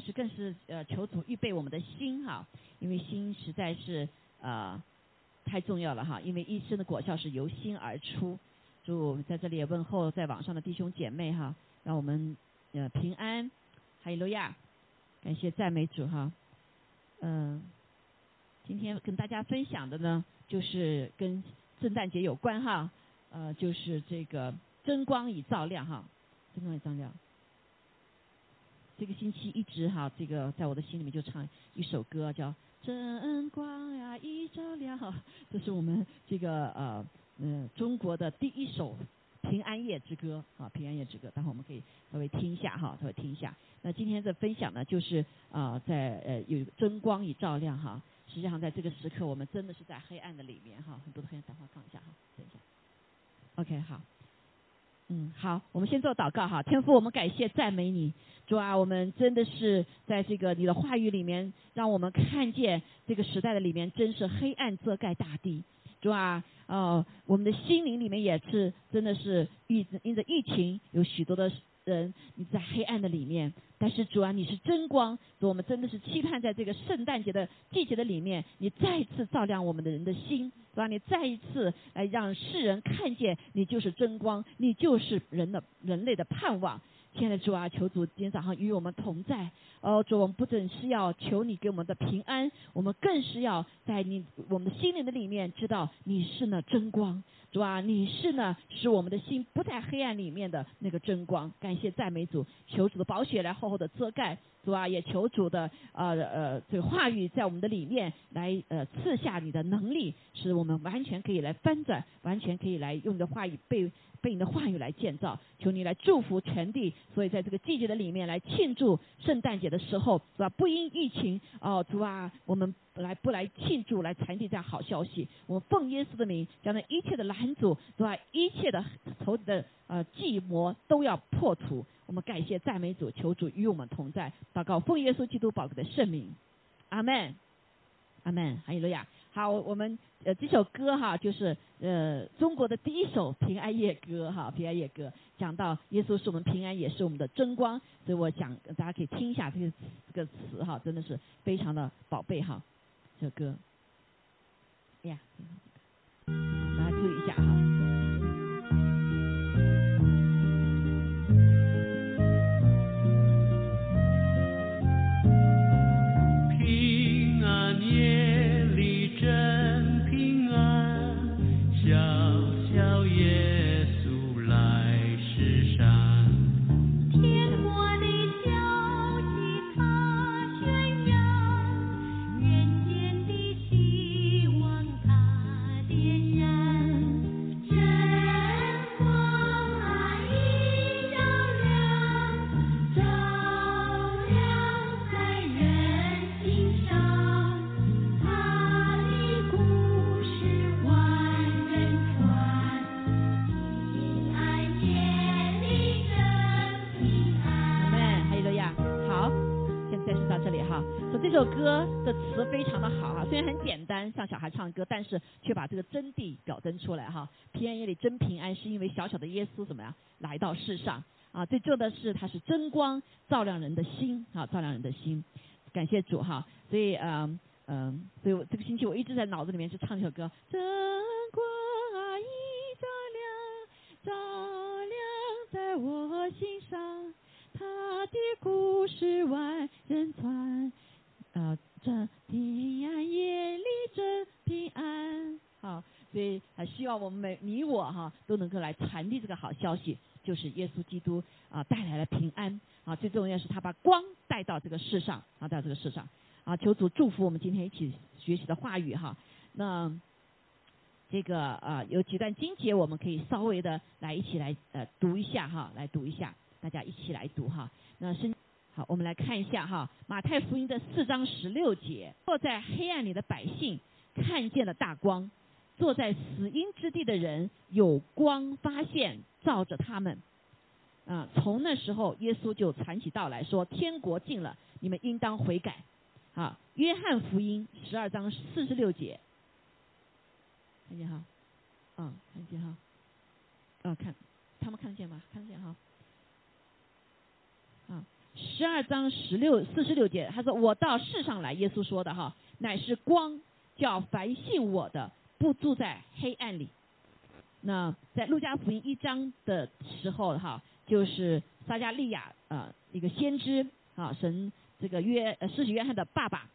是更是呃求主预备我们的心哈，因为心实在是呃太重要了哈，因为一生的果效是由心而出。祝在这里也问候在网上的弟兄姐妹哈，让我们呃平安，哈利路亚，感谢赞美主哈。嗯，今天跟大家分享的呢，就是跟圣诞节有关哈，呃，就是这个真光已照亮哈，真光已照亮。这个星期一直哈，这个在我的心里面就唱一首歌，叫《真光呀已照亮》，这是我们这个呃嗯中国的第一首平安夜之歌啊，平安夜之歌。待会我们可以稍微听一下哈，稍微听一下。那今天的分享呢，就是啊，在呃有真光已照亮哈。实际上在这个时刻，我们真的是在黑暗的里面哈，很多的黑暗。等会放一下哈，等一下。OK，好。嗯，好，我们先做祷告哈。天父，我们感谢赞美你，主啊，我们真的是在这个你的话语里面，让我们看见这个时代的里面真是黑暗遮盖大地，主啊，呃，我们的心灵里面也是真的是因因着疫情有许多的。人，你在黑暗的里面，但是主啊，你是真光，我们真的是期盼在这个圣诞节的季节的里面，你再次照亮我们的人的心，主啊，你再一次来让世人看见你就是真光，你就是人的人类的盼望。亲爱的主啊，求主今天早上与我们同在。哦，主，我们不只是要求你给我们的平安，我们更是要在你我们的心灵的里面知道你是那真光。主啊，你是呢，使我们的心不在黑暗里面的那个真光。感谢赞美主，求主的宝血来厚厚的遮盖。主啊，也求主的呃呃这个话语在我们的里面来呃赐下你的能力，使我们完全可以来翻转，完全可以来用你的话语被。被你的话语来建造，求你来祝福全地。所以在这个季节的里面来庆祝圣诞节的时候，是吧？不因疫情哦，主啊，我们来不来庆祝，来传递这样好消息。我们奉耶稣的名，将那一切的拦阻，是吧？一切的仇敌的呃计谋都要破除。我们感谢赞美主，求主与我们同在。祷告奉耶稣基督宝贵的圣名，阿门，阿门。哈利路亚。好，我们呃这首歌哈，就是呃中国的第一首平安夜歌哈，平安夜歌讲到耶稣是我们平安，也是我们的真光，所以我想大家可以听一下这个这个词哈，真的是非常的宝贝哈，这首歌，哎呀，向小孩唱歌但是却把这个真谛表征出来哈，平安夜里真平安，是因为小小的耶稣怎么样来到世上啊？最重的是他是真光，照亮人的心啊，照亮人的心。感谢主哈，所以嗯嗯，所以我这个星期我一直在脑子里面就唱这首歌，真光已照亮，照亮在我心上，他的故事万人传啊，这平安夜里真。平安，好，所以还希望我们每你我哈都能够来传递这个好消息，就是耶稣基督啊带来了平安啊，最重要是他把光带到这个世上啊，到这个世上啊，求主祝福我们今天一起学习的话语哈。那这个啊有几段经节我们可以稍微的来一起来呃读一下哈，来读一下，大家一起来读哈。那是我们来看一下哈，马太福音的四章十六节，坐在黑暗里的百姓。看见了大光，坐在死荫之地的人有光发现照着他们，啊，从那时候耶稣就传起道来说：天国近了，你们应当悔改。啊，约翰福音十二章四十六节，看见哈，嗯，看见哈，嗯，看，他们看得见吗？看得见哈，十二章十六四十六节，他说：“我到世上来，耶稣说的哈，乃是光，叫凡信我的不住在黑暗里。”那在路加福音一章的时候哈，就是撒加利亚啊一个先知啊，神这个约呃施洗约翰的爸爸，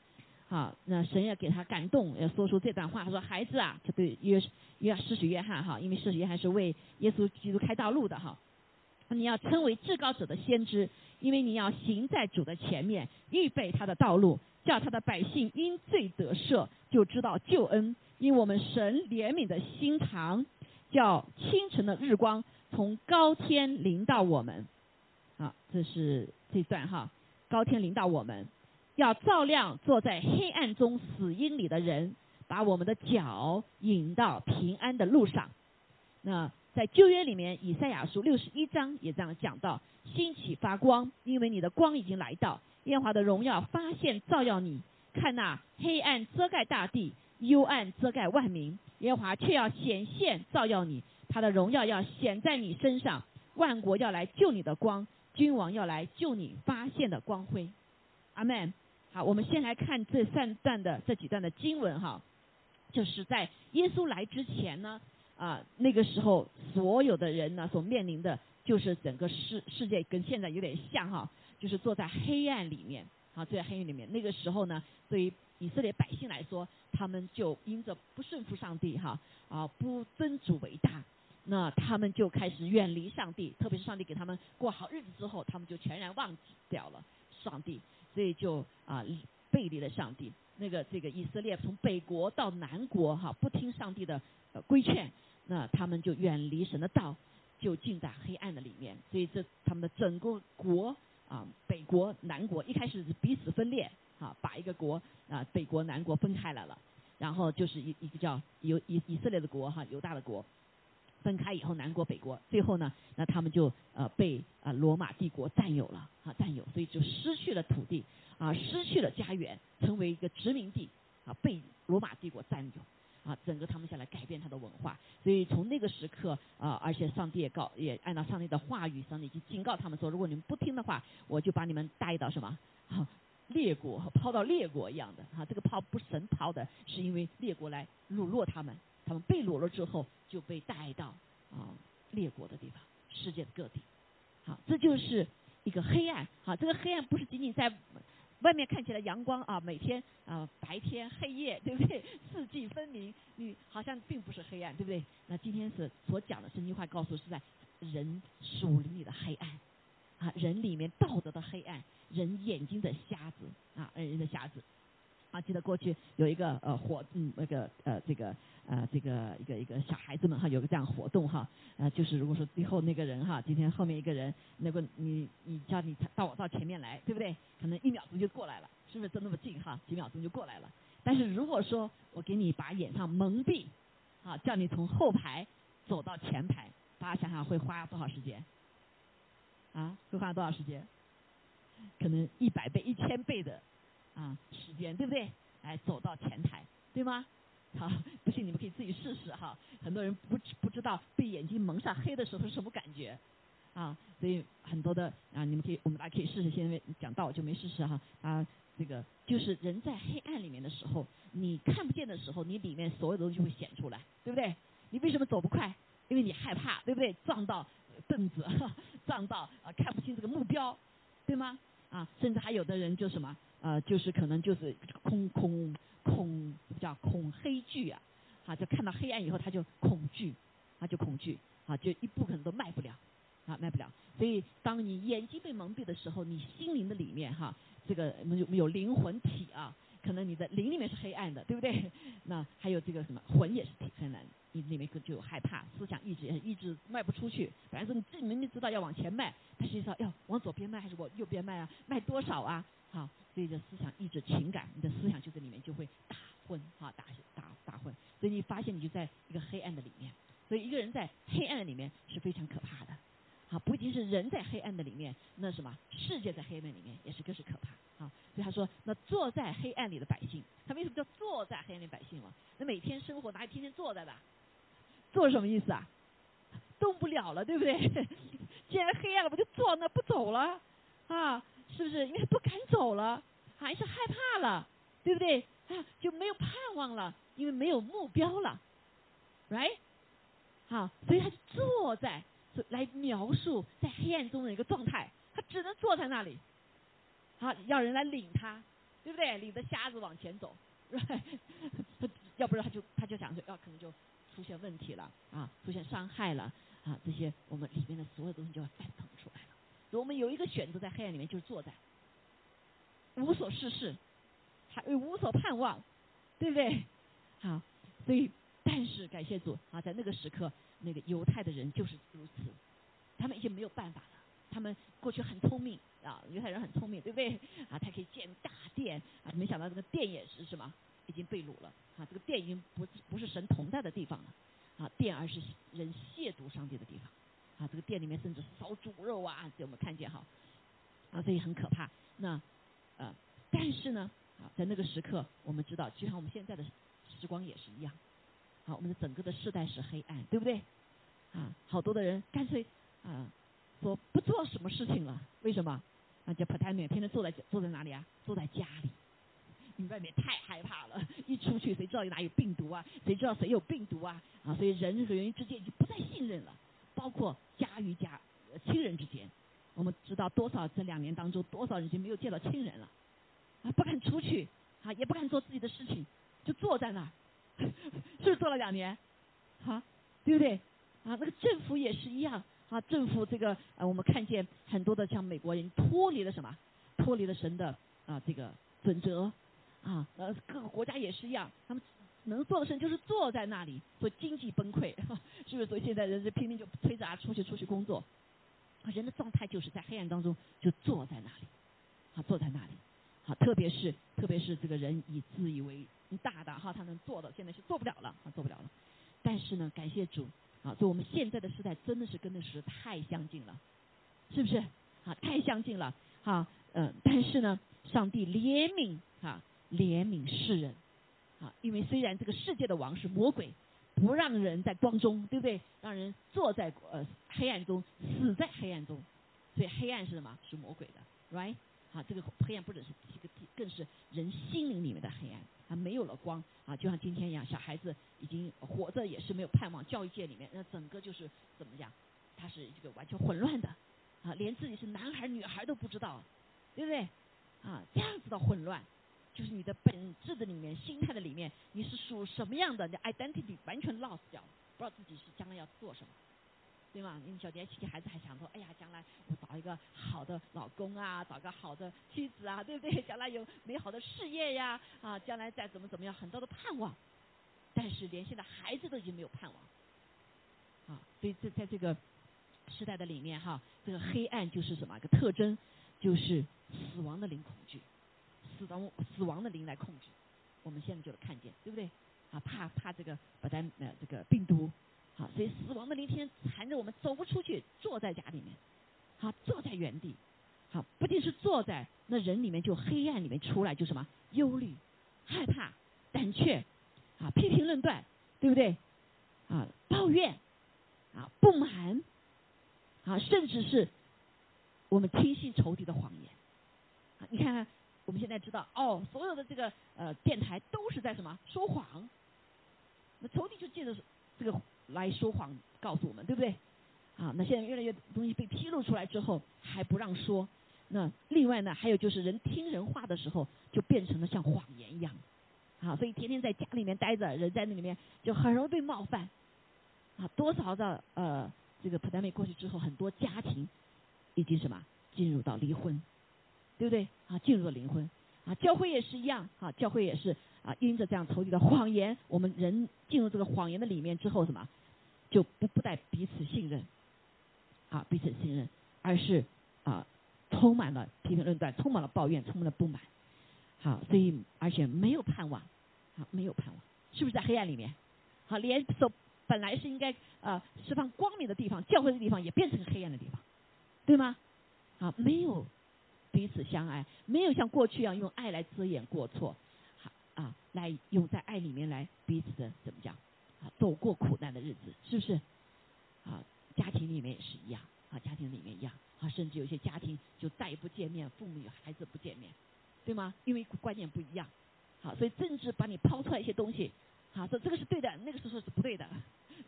好，那神也给他感动，要说出这段话，他说：“孩子啊，就对约约施洗约翰哈，因为施洗约翰是为耶稣基督开道路的哈。”你要称为至高者的先知，因为你要行在主的前面，预备他的道路，叫他的百姓因罪得赦，就知道救恩。因我们神怜悯的心肠，叫清晨的日光从高天临到我们。啊，这是这段哈，高天临到我们，要照亮坐在黑暗中死荫里的人，把我们的脚引到平安的路上。那。在旧约里面，以赛亚书六十一章也这样讲到：兴起发光，因为你的光已经来到，耶和华的荣耀发现照耀你。看那黑暗遮盖大地，幽暗遮盖万民，耶和华却要显现照耀你，他的荣耀要显在你身上。万国要来救你的光，君王要来救你发现的光辉。阿门。好，我们先来看这三段的这几段的经文哈，就是在耶稣来之前呢。啊，那个时候所有的人呢，所面临的就是整个世世界跟现在有点像哈，就是坐在黑暗里面，啊，坐在黑暗里面。那个时候呢，对于以色列百姓来说，他们就因着不顺服上帝哈，啊，不尊主为大，那他们就开始远离上帝，特别是上帝给他们过好日子之后，他们就全然忘记掉了上帝，所以就啊背离了上帝。那个这个以色列从北国到南国哈，不听上帝的呃规劝。那他们就远离神的道，就进在黑暗的里面。所以这他们的整个国啊，北国、南国一开始是彼此分裂，啊，把一个国啊，北国、南国分开来了。然后就是一一个叫犹以以色列的国哈，犹大的国分开以后，南国、北国，最后呢，那他们就呃被啊罗马帝国占有了啊占有，所以就失去了土地啊，失去了家园，成为一个殖民地啊，被罗马帝国占有。啊，整个他们下来改变他的文化，所以从那个时刻啊，而且上帝也告，也按照上帝的话语，上帝就警告他们说，如果你们不听的话，我就把你们带到什么，哈，列国抛到列国一样的哈，这个抛不神抛的，是因为列国来掳落他们，他们被掳了之后就被带到啊列国的地方，世界各地，好，这就是一个黑暗，好，这个黑暗不是仅仅在。外面看起来阳光啊，每天啊白天黑夜，对不对？四季分明，你好像并不是黑暗，对不对？那今天是所讲的圣经话，告诉是在人属灵里的黑暗，啊，人里面道德的黑暗，人眼睛的瞎子啊，人的瞎子。啊，记得过去有一个呃活，嗯，那个呃这个呃这个一个一个小孩子们哈，有个这样活动哈，呃就是如果说最后那个人哈，今天后面一个人，那个你你叫你到我到前面来，对不对？可能一秒钟就过来了，是不是？就那么近哈，几秒钟就过来了。但是如果说我给你把眼上蒙蔽，啊，叫你从后排走到前排，大家想想会花多少时间？啊，会花多少时间？可能一百倍、一千倍的。啊，时间对不对？哎，走到前台，对吗？好，不信你们可以自己试试哈。很多人不知不知道被眼睛蒙上黑的时候是什么感觉，啊，所以很多的啊，你们可以，我们大家可以试试。现在讲道就没试试哈。啊，这个就是人在黑暗里面的时候，你看不见的时候，你里面所有的东西会显出来，对不对？你为什么走不快？因为你害怕，对不对？撞到凳子，撞到啊，看不清这个目标，对吗？啊，甚至还有的人就什么？呃，就是可能就是空空空，叫恐黑惧啊，啊，就看到黑暗以后他就恐惧，他就恐惧，啊，就一步可能都迈不了，啊，迈不了。所以当你眼睛被蒙蔽的时候，你心灵的里面哈，这个有有灵魂体啊，可能你的灵里面是黑暗的，对不对？那还有这个什么魂也是体很难，你里面就害怕，思想意志也意志迈不出去。反正说你自己明明知道要往前迈，他实际上要往左边迈还是往右边迈啊？迈多少啊？好。所以，的思想、意志、情感，你的思想就在里面就会打混，哈，打打打混。所以你发现你就在一个黑暗的里面。所以一个人在黑暗的里面是非常可怕的，好，不仅是人在黑暗的里面，那什么世界在黑暗里面也是更是可怕，好。所以他说，那坐在黑暗里的百姓，他为什么叫坐在黑暗里百姓嘛？那每天生活哪有天天坐在的？坐什么意思啊？动不了了，对不对？既然黑暗了，不就坐那不走了啊？是不是？因为不敢走了，还是害怕了，对不对？啊，就没有盼望了，因为没有目标了，right？好，所以他就坐在来描述在黑暗中的一个状态，他只能坐在那里，好，要人来领他，对不对？领着瞎子往前走，right？要不然他就他就想说，要可能就出现问题了啊，出现伤害了啊，这些我们里面的所有东西就要翻腾。我们有一个选择，在黑暗里面就是坐在无所事事，还无所盼望，对不对？好，所以但是感谢主啊，在那个时刻，那个犹太的人就是如此，他们已经没有办法了。他们过去很聪明啊，犹太人很聪明，对不对？啊，他可以建大殿啊，没想到这个殿也是什么？已经被掳了啊！这个殿已经不不是神同在的地方了啊，殿而是人亵渎上帝的地方啊！这个店里面甚至烧猪肉啊，这我们看见哈啊，这也很可怕。那呃，但是呢啊，在那个时刻，我们知道，就像我们现在的时光也是一样，好，我们的整个的世代是黑暗，对不对？啊，好多的人干脆啊说不做什么事情了，为什么？啊，叫 p a t a m 天天坐在坐在哪里啊？坐在家里。你外面太害怕了，一出去谁知道哪有病毒啊？谁知道谁有病毒啊？啊，所以人和人之间就不再信任了，包括家与家、亲人之间。我们知道多少这两年当中，多少人就没有见到亲人了，啊，不敢出去，啊，也不敢做自己的事情，就坐在那儿，是不是坐了两年？啊，对不对？啊，那个政府也是一样，啊，政府这个呃，我们看见很多的像美国人脱离了什么？脱离了神的啊这个准则。啊，呃，各个国家也是一样，他们能做的事就是坐在那里，所以经济崩溃，是不是？所以现在人是拼命就推着啊出去出去工作，人的状态就是在黑暗当中就坐在那里，啊，坐在那里，好，特别是特别是这个人以自以为大的哈，他能做的现在是做不了了，啊，做不了了。但是呢，感谢主，啊，所以我们现在的时代真的是跟那时太相近了，是不是？啊，太相近了，哈，嗯，但是呢，上帝怜悯，哈。怜悯世人，啊，因为虽然这个世界的王是魔鬼，不让人在光中，对不对？让人坐在呃黑暗中，死在黑暗中，所以黑暗是什么？是魔鬼的，right？啊，这个黑暗不只是一个，更是人心灵里面的黑暗，啊，没有了光，啊，就像今天一样，小孩子已经活着也是没有盼望，教育界里面那整个就是怎么讲？他是这个完全混乱的，啊，连自己是男孩女孩都不知道，对不对？啊，这样子的混乱。就是你的本质的里面，心态的里面，你是属什么样的？你 identity 完全 lost 掉，不知道自己是将来要做什么，对吗？你小年轻孩子还想说，哎呀，将来我找一个好的老公啊，找个好的妻子啊，对不对？将来有美好的事业呀，啊，将来再怎么怎么样，很多的盼望。但是连现在孩子都已经没有盼望，啊，所以这在这个时代的里面哈，这个黑暗就是什么？个特征就是死亡的零恐惧。死亡死亡的灵来控制，我们现在就能看见，对不对？啊，怕怕这个把咱呃这个病毒，好，所以死亡的灵天天缠着我们，走不出去，坐在家里面，好，坐在原地，好，不仅是坐在那人里面，就黑暗里面出来，就什么忧虑、害怕、胆怯，啊，批评论断，对不对？啊，抱怨，啊，不满，啊，甚至是我们听信仇敌的谎言，啊，你看看。我们现在知道，哦，所有的这个呃电台都是在什么说谎？那仇敌就借着这个来说谎，告诉我们，对不对？啊，那现在越来越东西被披露出来之后，还不让说。那另外呢，还有就是人听人话的时候，就变成了像谎言一样。啊，所以天天在家里面待着，人在那里面就很容易被冒犯。啊，多少的呃这个普达美过去之后，很多家庭已经什么进入到离婚。对不对啊？进入了灵魂啊，教会也是一样啊，教会也是啊，因着这样仇敌的谎言，我们人进入这个谎言的里面之后，什么就不不带彼此信任啊，彼此信任，而是啊，充满了批评论断，充满了抱怨，充满了不满，好，所以而且没有盼望，啊，没有盼望，是不是在黑暗里面？好，连所本来是应该呃释放光明的地方，教会的地方也变成黑暗的地方，对吗？啊，没有。彼此相爱，没有像过去一样用爱来遮掩过错，好啊，来用在爱里面来彼此的怎么讲啊，走过苦难的日子，是不是？啊，家庭里面也是一样啊，家庭里面一样啊，甚至有些家庭就再也不见面，父母与孩子不见面，对吗？因为观念不一样，好，所以政治把你抛出来一些东西，好说这个是对的，那个是说是不对的，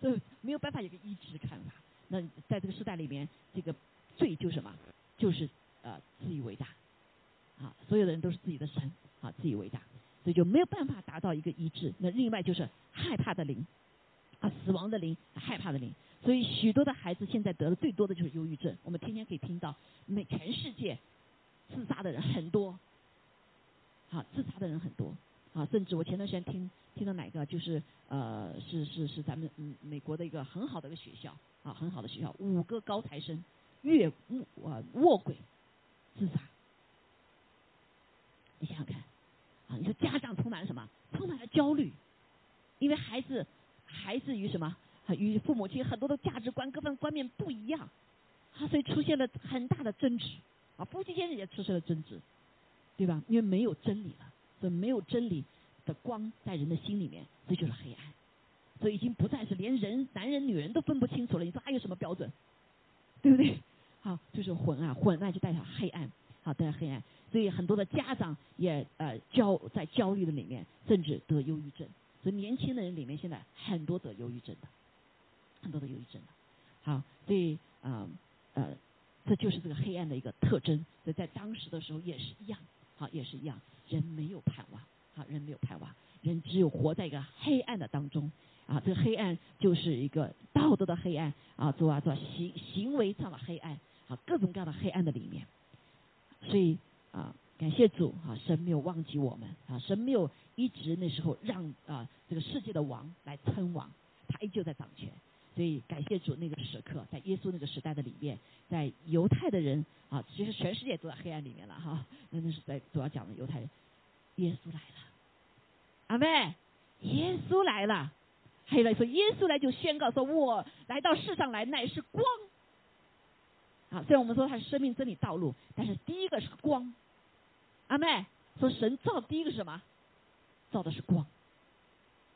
所以没有办法有个一致看法。那在这个时代里面，这个罪就是什么？就是呃自以为大，啊，所有的人都是自己的神，啊，自以为大，所以就没有办法达到一个一致。那另外就是害怕的灵，啊，死亡的灵，害怕的灵。所以许多的孩子现在得的最多的就是忧郁症。我们天天可以听到，每全世界自杀的人很多，啊，自杀的人很多，啊，甚至我前段时间听听到哪个就是呃是是是咱们嗯美国的一个很好的一个学校。啊，很好的学校，五个高材生越卧啊卧轨自杀，你想想看，啊，你说家长充满了什么？充满了焦虑，因为孩子孩子与什么？与父母亲很多的价值观、各方观念不一样，啊，所以出现了很大的争执，啊，夫妻间也出现了争执，对吧？因为没有真理了，所以没有真理的光在人的心里面，这就是黑暗。所以已经不再是连人男人女人都分不清楚了。你说还有什么标准？对不对？啊，就是混啊，混乱就代表黑暗，好，代表黑暗。所以很多的家长也呃焦在焦虑的里面，甚至得忧郁症。所以年轻的人里面现在很多得忧郁症的，很多的忧郁症的。好，所以啊呃，这就是这个黑暗的一个特征。所以在当时的时候也是一样，好，也是一样，人没有盼望，好，人没有盼望，人只有活在一个黑暗的当中。啊，这个黑暗就是一个道德的黑暗啊，做啊做行行为上的黑暗啊，各种各样的黑暗的里面。所以啊，感谢主啊，神没有忘记我们啊，神没有一直那时候让啊这个世界的王来称王，他依旧在掌权。所以感谢主那个时刻，在耶稣那个时代的里面，在犹太的人啊，其实全世界都在黑暗里面了哈。那那是在主要讲的犹太人，耶稣来了，阿妹，耶稣来了。还有来说，耶稣来就宣告说：“我来到世上来乃是光。”啊，虽然我们说他是生命真理道路，但是第一个是光。阿妹说：“神造第一个是什么？造的是光，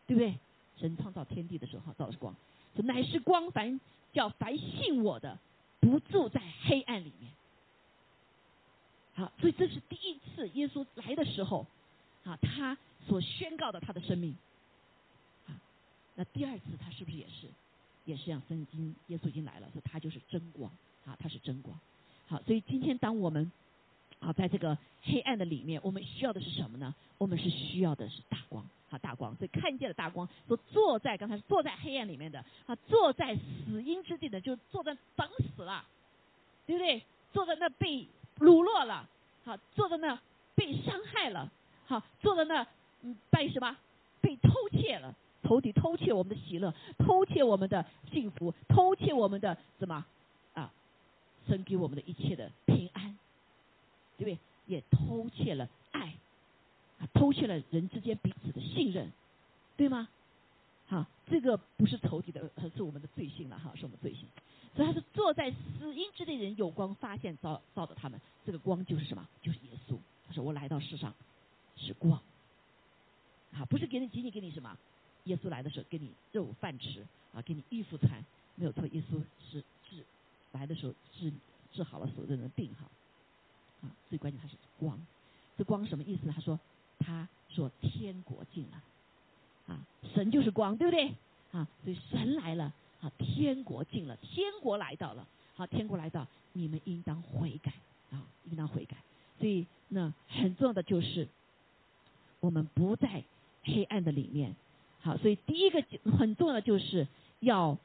对不对？神创造天地的时候，造的是光，说乃是光，凡叫凡信我的，不住在黑暗里面。”好，所以这是第一次耶稣来的时候，啊，他所宣告的他的生命。那第二次他是不是也是，也是像圣经耶稣已经来了，说他就是真光啊，他是真光。好，所以今天当我们啊在这个黑暗的里面，我们需要的是什么呢？我们是需要的是大光，好大光。所以看见了大光，说坐在刚才坐在黑暗里面的啊，坐在死荫之地的，就坐在等死了，对不对？坐在那被掳落了，好，坐在那被伤害了，好，坐在那嗯被什么被偷窃了。偷底偷窃我们的喜乐，偷窃我们的幸福，偷窃我们的什么？神给我们的一切的平安，对不对？也偷窃了爱，啊，偷窃了人之间彼此的信任，对吗？好，这个不是仇敌的，是我们的罪性了哈，是我们罪性。所以他是坐在死荫之地人有光发现照照着他们，这个光就是什么？就是耶稣。他说我来到世上是光，啊，不是给你仅仅给你什么？耶稣来的时候，给你肉饭吃啊，给你衣服穿，没有错。耶稣是智来的时候治治好了所有人的病哈啊，最关键他是光，这光什么意思？他说他说天国近了啊，神就是光，对不对啊？所以神来了啊，天国近了，天国来到了，好，天国来到，你们应当悔改啊，应当悔改。所以那很重要的就是我们不在黑暗的里面。好，所以第一个很重要的就是要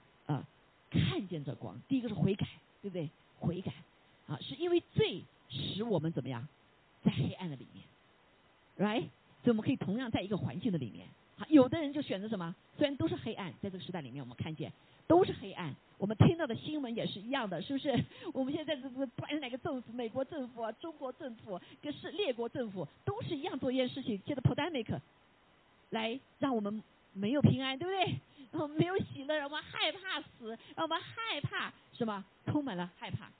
看见这光。第一个是悔改，对不对？悔改啊，是因为罪使我们怎么样，在黑暗的里面，right？所以我们可以同样在一个环境的里面。好，有的人就选择什么？虽然都是黑暗，在这个时代里面，我们看见都是黑暗。我们听到的新闻也是一样的，是不是？我们现在这这不管是哪个政府，美国政府啊，中国政府，跟是列国政府，都是一样做一件事情，借着 pandemic 来让我们。没有平安，对不对？没有喜乐，让我们害怕死，让我们害怕什么？充满了害怕。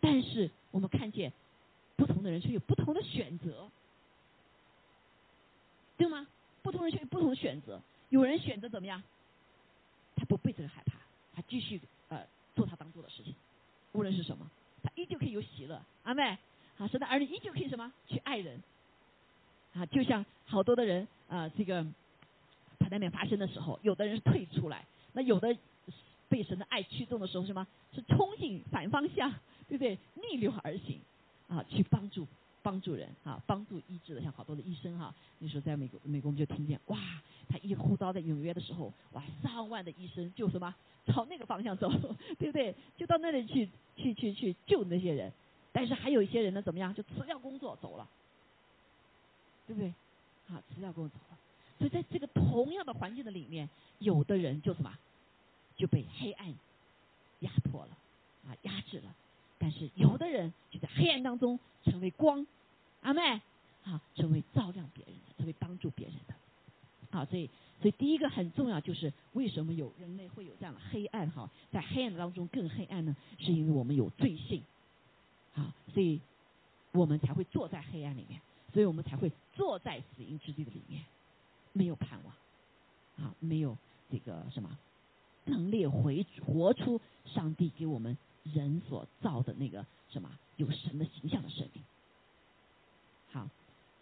但是我们看见不同的人却有不同的选择，对吗？不同人却有不同的选择。有人选择怎么样？他不被这个害怕，他继续呃做他当做的事情，无论是什么，他依旧可以有喜乐。阿妹，啊，神的儿女依旧可以什么去爱人。啊，就像好多的人啊，这个他那边发生的时候，有的人是退出来，那有的被神的爱驱动的时候，什么是冲进反方向，对不对？逆流而行，啊，去帮助帮助人啊，帮助医治的，像好多的医生哈。那时候在美国，美国我们就听见，哇，他一呼召在纽约的时候，哇，上万的医生就什么朝那个方向走，对不对？就到那里去去去去救那些人，但是还有一些人呢，怎么样？就辞掉工作走了。对不对？啊，辞掉工作走了。所以在这个同样的环境的里面，有的人就什么，就被黑暗压迫了，啊，压制了。但是有的人就在黑暗当中成为光，阿妹，啊，成为照亮别人的，成为帮助别人的。好，所以，所以第一个很重要就是为什么有人类会有这样的黑暗？哈，在黑暗当中更黑暗呢？是因为我们有罪性，好，所以我们才会坐在黑暗里面。所以我们才会坐在死荫之地的里面，没有盼望，啊，没有这个什么能力回活出上帝给我们人所造的那个什么有神的形象的生命。好，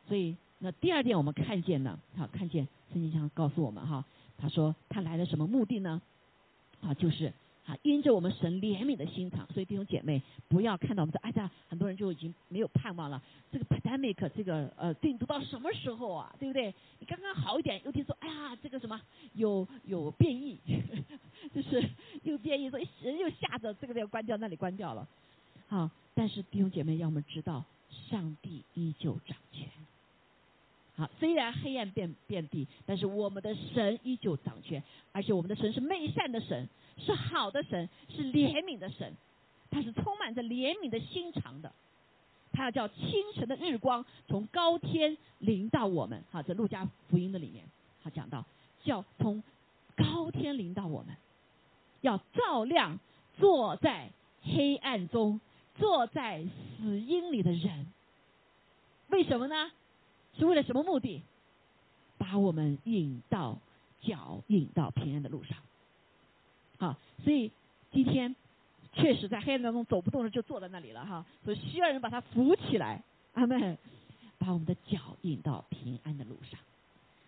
所以那第二点我们看见呢，好，看见圣经上告诉我们哈，他说他来的什么目的呢？啊，就是。啊，因着我们神怜悯的心肠，所以弟兄姐妹不要看到我们说，哎呀，很多人就已经没有盼望了。这个 pandemic 这个呃病毒到什么时候啊？对不对？你刚刚好一点，又听说，哎呀，这个什么有有变异，就是又变异，所以人又吓着这个要关掉，那里关掉了。好，但是弟兄姐妹要么知道，上帝依旧掌权。好，虽然黑暗遍遍地，但是我们的神依旧掌权，而且我们的神是美善的神。是好的神，是怜悯的神，他是充满着怜悯的心肠的。他要叫清晨的日光从高天临到我们。好，在路加福音的里面，他讲到叫从高天临到我们，要照亮坐在黑暗中、坐在死荫里的人。为什么呢？是为了什么目的？把我们引到脚引到平安的路上。好，所以今天确实在黑暗当中走不动了，就坐在那里了哈。所以需要人把他扶起来，阿门，把我们的脚引到平安的路上。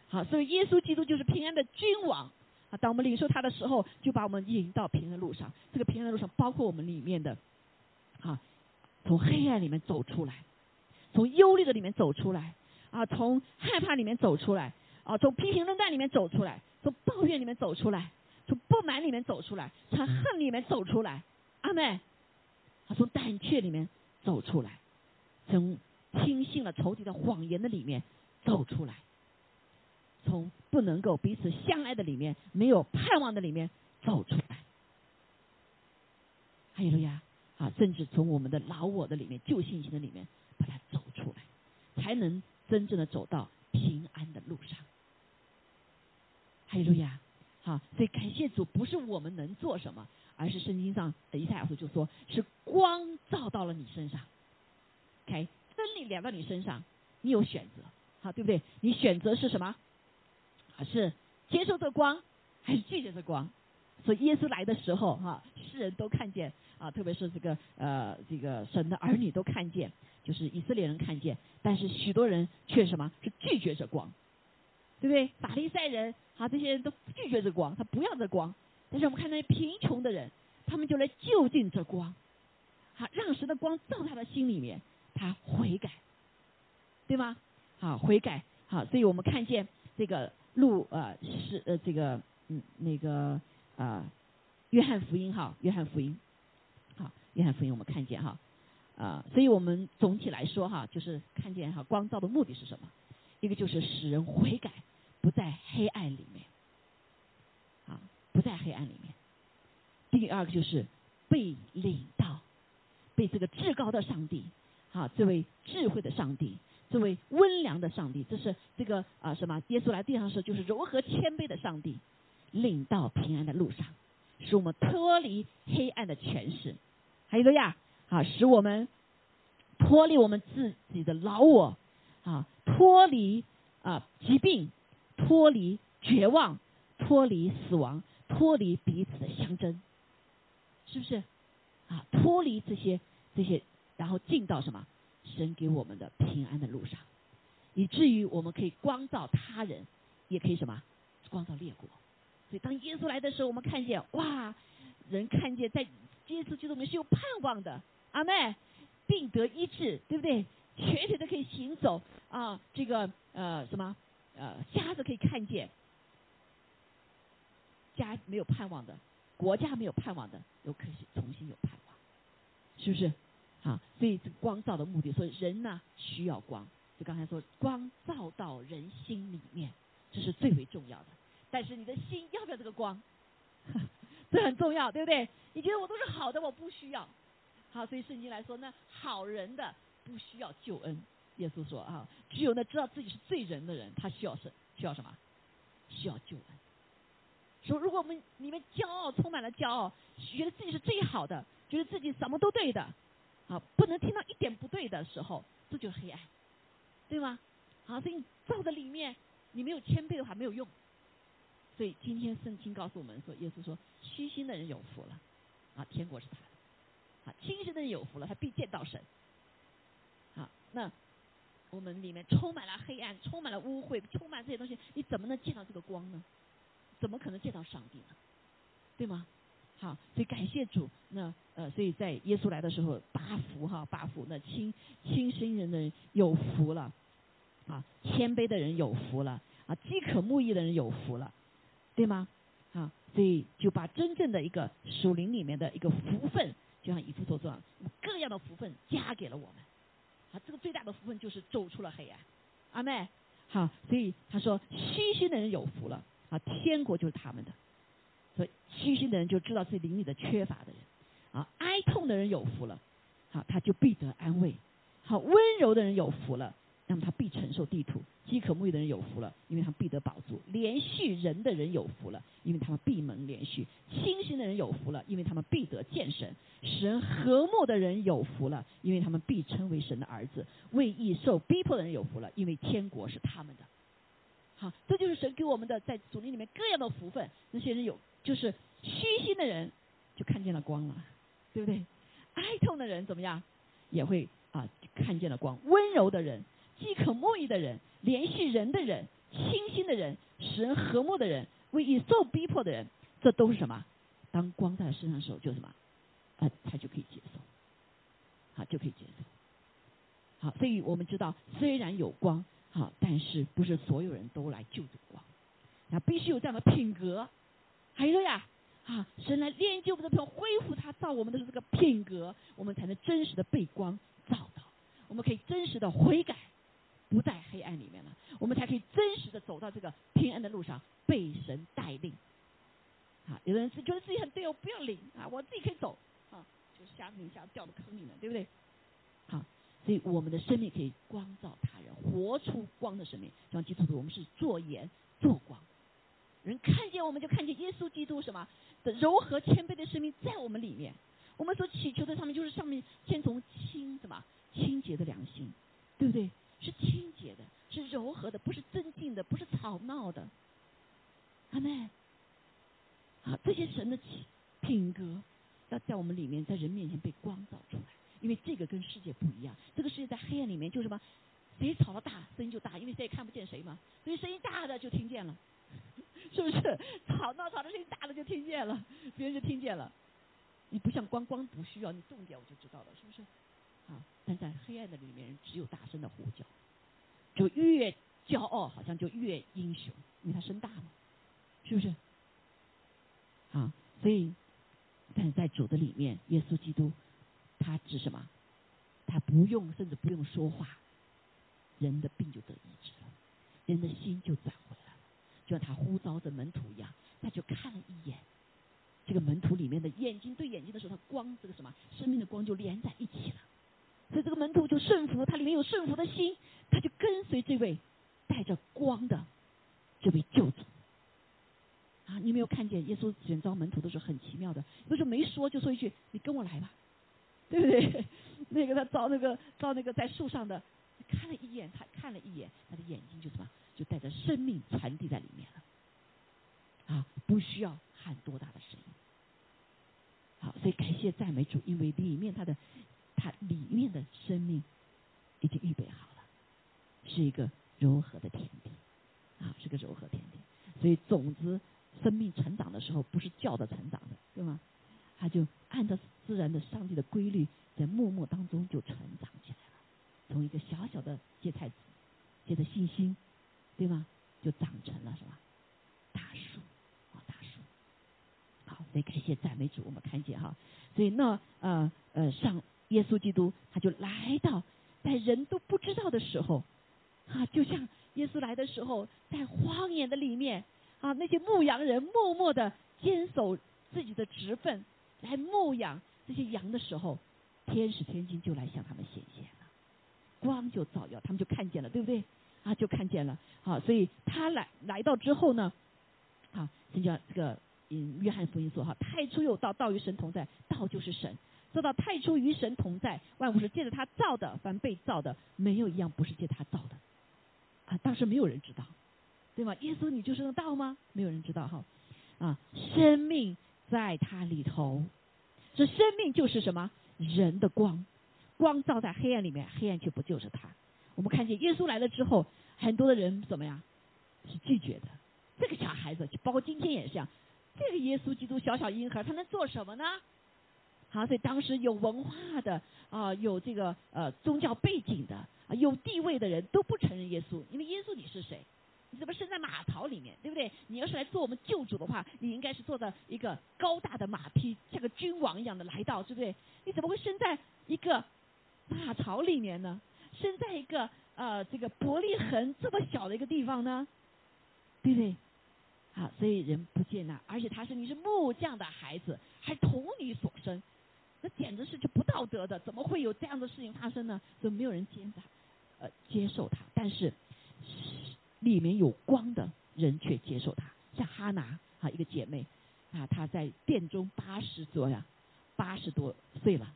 好，所以耶稣基督就是平安的君王啊。当我们领受他的时候，就把我们引到平安的路上。这个平安的路上包括我们里面的，啊，从黑暗里面走出来，从忧虑的里面走出来，啊，从害怕里面走出来，啊，从批评论断里面走出来，从抱怨里面走出来。从不满里面走出来，从恨里面走出来，阿妹，啊从胆怯里面走出来，从听信了仇敌的谎言的里面走出来，从不能够彼此相爱的里面，没有盼望的里面走出来，还有了呀，啊，甚至从我们的老我的里面、旧信心的里面把它走出来，才能真正的走到平安的路上，还有路亚。好，所以感谢主，不是我们能做什么，而是圣经上的一赛亚书就说是光照到了你身上，OK，真理连到你身上，你有选择，好，对不对？你选择是什么？啊，是接受这光，还是拒绝这光？所以耶稣来的时候，哈，世人都看见啊，特别是这个呃，这个神的儿女都看见，就是以色列人看见，但是许多人却什么？是拒绝这光。对不对？法利赛人啊，这些人都拒绝这光，他不要这光。但是我们看那些贫穷的人，他们就来就近这光，好让神的光照他的心里面，他悔改，对吗？好悔改，好，所以我们看见这个路呃是呃这个嗯那个啊约翰福音哈，约翰福音，好约翰福音我们看见哈啊，所以我们总体来说哈，就是看见哈光照的目的是什么？一个就是使人悔改。不在黑暗里面，啊，不在黑暗里面。第二个就是被领到，被这个至高的上帝，啊，这位智慧的上帝，这位温良的上帝，这是这个啊什么？耶稣来地上时就是柔和谦卑的上帝，领到平安的路上，使我们脱离黑暗的权势，还有个呀，啊，使我们脱离我们自己的老我，啊，脱离啊疾病。脱离绝望，脱离死亡，脱离彼此的相争，是不是？啊，脱离这些这些，然后进到什么神给我们的平安的路上，以至于我们可以光照他人，也可以什么光照列国。所以当耶稣来的时候，我们看见哇，人看见在耶稣基督里面是有盼望的，阿妹病得医治，对不对？瘸腿的可以行走啊，这个呃什么呃瞎子可以看见。家没有盼望的，国家没有盼望的，都可以重新有盼望，是不是？好，所以这光照的目的，所以人呢需要光。就刚才说，光照到人心里面，这是最为重要的。但是你的心要不要这个光？这很重要，对不对？你觉得我都是好的，我不需要。好，所以圣经来说呢，好人的不需要救恩。耶稣说啊，只有那知道自己是罪人的人，他需要什需要什么？需要救恩。说，如果我们里面骄傲，充满了骄傲，觉得自己是最好的，觉得自己什么都对的，啊，不能听到一点不对的时候，这就是黑暗，对吗？好，所以照在里面，你没有谦卑的话没有用。所以今天圣经告诉我们说，耶稣说，虚心的人有福了，啊，天国是他的，啊，清心的人有福了，他必见到神。好，那我们里面充满了黑暗，充满了污秽，充满这些东西，你怎么能见到这个光呢？怎么可能见到上帝呢？对吗？好，所以感谢主。那呃，所以在耶稣来的时候，八福哈，八福。那轻轻生人的人有福了，啊，谦卑的人有福了，啊，饥渴慕义的人有福了，对吗？啊，所以就把真正的一个属灵里面的一个福分，就像以弗所说，各样的福分加给了我们。啊，这个最大的福分就是走出了黑暗。阿妹，好，所以他说虚心的人有福了。啊，天国就是他们的，所以虚心的人就知道自己灵里的缺乏的人，啊，哀痛的人有福了，好，他就必得安慰；好，温柔的人有福了，那么他必承受地土；饥渴沐浴的人有福了，因为他们必得饱足；连续人的人有福了，因为他们闭门连续；清心的人有福了，因为他们必得见神；使人和睦的人有福了，因为他们必称为神的儿子；为义受逼迫的人有福了，因为天国是他们的。好，这就是神给我们的在主灵里面各样的福分。那些人有，就是虚心的人就看见了光了，对不对？哀痛的人怎么样，也会啊看见了光。温柔的人、饥渴慕义的人、联系人的人、清心的人、使人和睦的人、为义受逼迫的人，这都是什么？当光在身上的时候，就什么？啊，他就可以接受，好就可以接受。好，所以我们知道，虽然有光。好，但是不是所有人都来救这个光？那必须有这样的品格，还有呀，啊，神来练就我们的恢复他造我们的这个品格，我们才能真实的被光照到，我们可以真实的悔改，不在黑暗里面了，我们才可以真实的走到这个平安的路上，被神带领。啊，有的人是觉得自己很对，我不要领啊，我自己可以走，啊，就瞎拧瞎掉到坑里面，对不对？好。所以我们的生命可以光照他人，活出光的生命。像基督徒，我们是做盐做光，人看见我们就看见耶稣基督什么的柔和谦卑的生命在我们里面。我们所祈求的上面就是上面先从清什么清洁的良心，对不对？是清洁的，是柔和的，不是增进的，不是吵闹的。阿妹，啊，这些神的品格要在我们里面，在人面前被光照出来。因为这个跟世界不一样，这个世界在黑暗里面就什么，谁吵得大声音就大，因为谁也看不见谁嘛，所以声音大的就听见了，是不是？吵闹吵的声音大的就听见了，别人就听见了。你不像光光不需要，你重点我就知道了，是不是？啊，但在黑暗的里面，只有大声的呼叫，就越骄傲好像就越英雄，因为他声大嘛，是不是？啊，所以，但是在主的里面，耶稣基督。他指什么？他不用，甚至不用说话，人的病就得医治了，人的心就转回来了。就像他呼召着门徒一样，他就看了一眼这个门徒里面的眼睛对眼睛的时候，他光这个什么生命的光就连在一起了。所以这个门徒就顺服，他里面有顺服的心，他就跟随这位带着光的这位救主。啊，你没有看见耶稣选召门徒的时候很奇妙的，有时候没说就说一句：“你跟我来吧。”对不对？那个他照那个照那个在树上的，看了一眼，他看了一眼，他的眼睛就什么，就带着生命传递在里面了。啊，不需要喊多大的声音。好，所以感谢赞美主，因为里面他的他里面的生命已经预备好了，是一个柔和的天地啊，是个柔和天地。所以种子生命成长的时候，不是叫着成长的，对吗？它就按照自然的上帝的规律，在默默当中就成长起来了，从一个小小的芥菜籽，结着信心，对吗？就长成了是吧？大树啊，大树。好，所以感谢赞美主，我们看见哈，所以那呃呃，上耶稣基督他就来到在人都不知道的时候，啊，就像耶稣来的时候，在荒野的里面啊，那些牧羊人默默的坚守自己的职分。来牧养这些羊的时候，天使天君就来向他们显现了，光就照耀，他们就看见了，对不对？啊，就看见了。好，所以他来来到之后呢，好，这叫这个嗯，约翰福音说哈，太初有道，道与神同在，道就是神。做到太初与神同在，万物是借着他造的，凡被造的，没有一样不是借他造的。啊，当时没有人知道，对吗？耶稣你就是那道吗？没有人知道哈。啊，生命。在它里头，这生命就是什么？人的光，光照在黑暗里面，黑暗却不就是他。我们看见耶稣来了之后，很多的人怎么样？是拒绝的。这个小孩子，包括今天也是这样。这个耶稣基督小小婴孩，他能做什么呢？好，所以当时有文化的啊，有这个呃宗教背景的啊，有地位的人都不承认耶稣，因为耶稣你是谁？你怎么生在马槽里面，对不对？你要是来做我们救主的话，你应该是坐的一个高大的马匹，像个君王一样的来到，对不对？你怎么会生在一个马槽里面呢？生在一个呃这个伯利恒这么小的一个地方呢？对不对？好，所以人不接纳，而且他是你是木匠的孩子，还童女所生，那简直是就不道德的，怎么会有这样的事情发生呢？所以没有人接纳，呃，接受他，但是。里面有光的人却接受他，像哈拿啊，一个姐妹啊，她在殿中八十多呀，八十多岁了，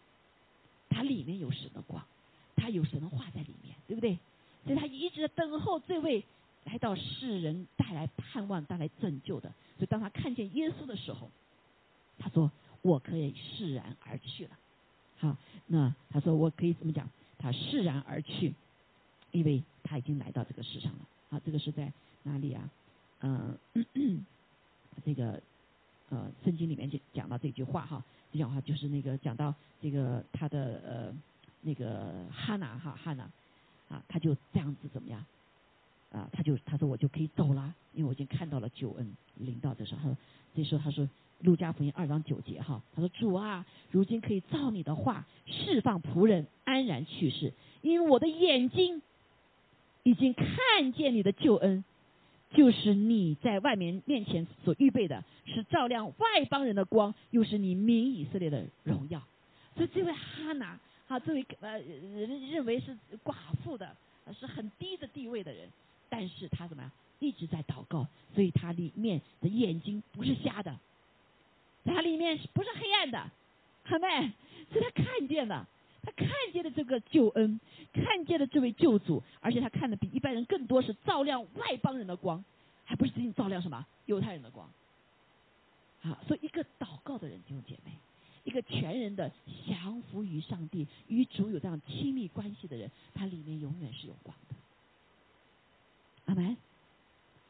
她里面有神的光，她有神的话在里面，对不对？所以她一直等候这位来到世人带来盼望、带来拯救的。所以当她看见耶稣的时候，她说：“我可以释然而去了。”好，那他说：“我可以怎么讲？他释然而去，因为他已经来到这个世上了。”啊，这个是在哪里啊？嗯，这个呃，圣经里面就讲到这句话哈，这句话就是那个讲到这个他的呃那个哈娜哈哈娜啊，他就这样子怎么样啊？他就他说我就可以走了，因为我已经看到了救恩领到的时候，他说这时候他说路加福音二章九节哈，他说主啊，如今可以照你的话释放仆人安然去世，因为我的眼睛。已经看见你的救恩，就是你在外面面前所预备的，是照亮外邦人的光，又是你民以色列的荣耀。所以这位哈拿，哈，这位呃人认为是寡妇的，是很低的地位的人，但是他怎么样，一直在祷告，所以他里面的眼睛不是瞎的，他里面不是黑暗的，好没？所以他看见了。他看见了这个救恩，看见了这位救主，而且他看的比一般人更多，是照亮外邦人的光，还不是仅仅照亮什么犹太人的光。好，所以一个祷告的人，弟兄姐妹，一个全人的降服于上帝、与主有这样亲密关系的人，他里面永远是有光的。阿门。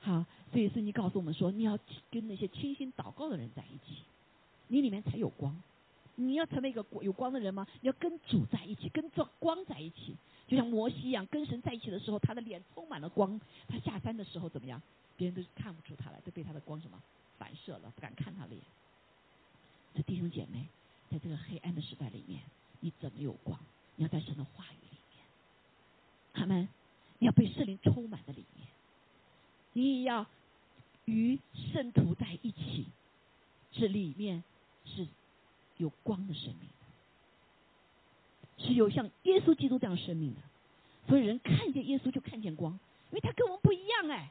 好，所以圣经告诉我们说，你要跟那些清心祷告的人在一起，你里面才有光。你要成为一个有光的人吗？你要跟主在一起，跟这光在一起，就像摩西一样，跟神在一起的时候，他的脸充满了光。他下山的时候怎么样？别人都看不出他来，都被他的光什么反射了，不敢看他脸。这弟兄姐妹，在这个黑暗的时代里面，你怎么有光？你要在神的话语里面，他们，你要被圣灵充满在里面，你也要与圣徒在一起，这里面是。有光的生命，是有像耶稣基督这样生命的，所以人看见耶稣就看见光，因为他跟我们不一样哎，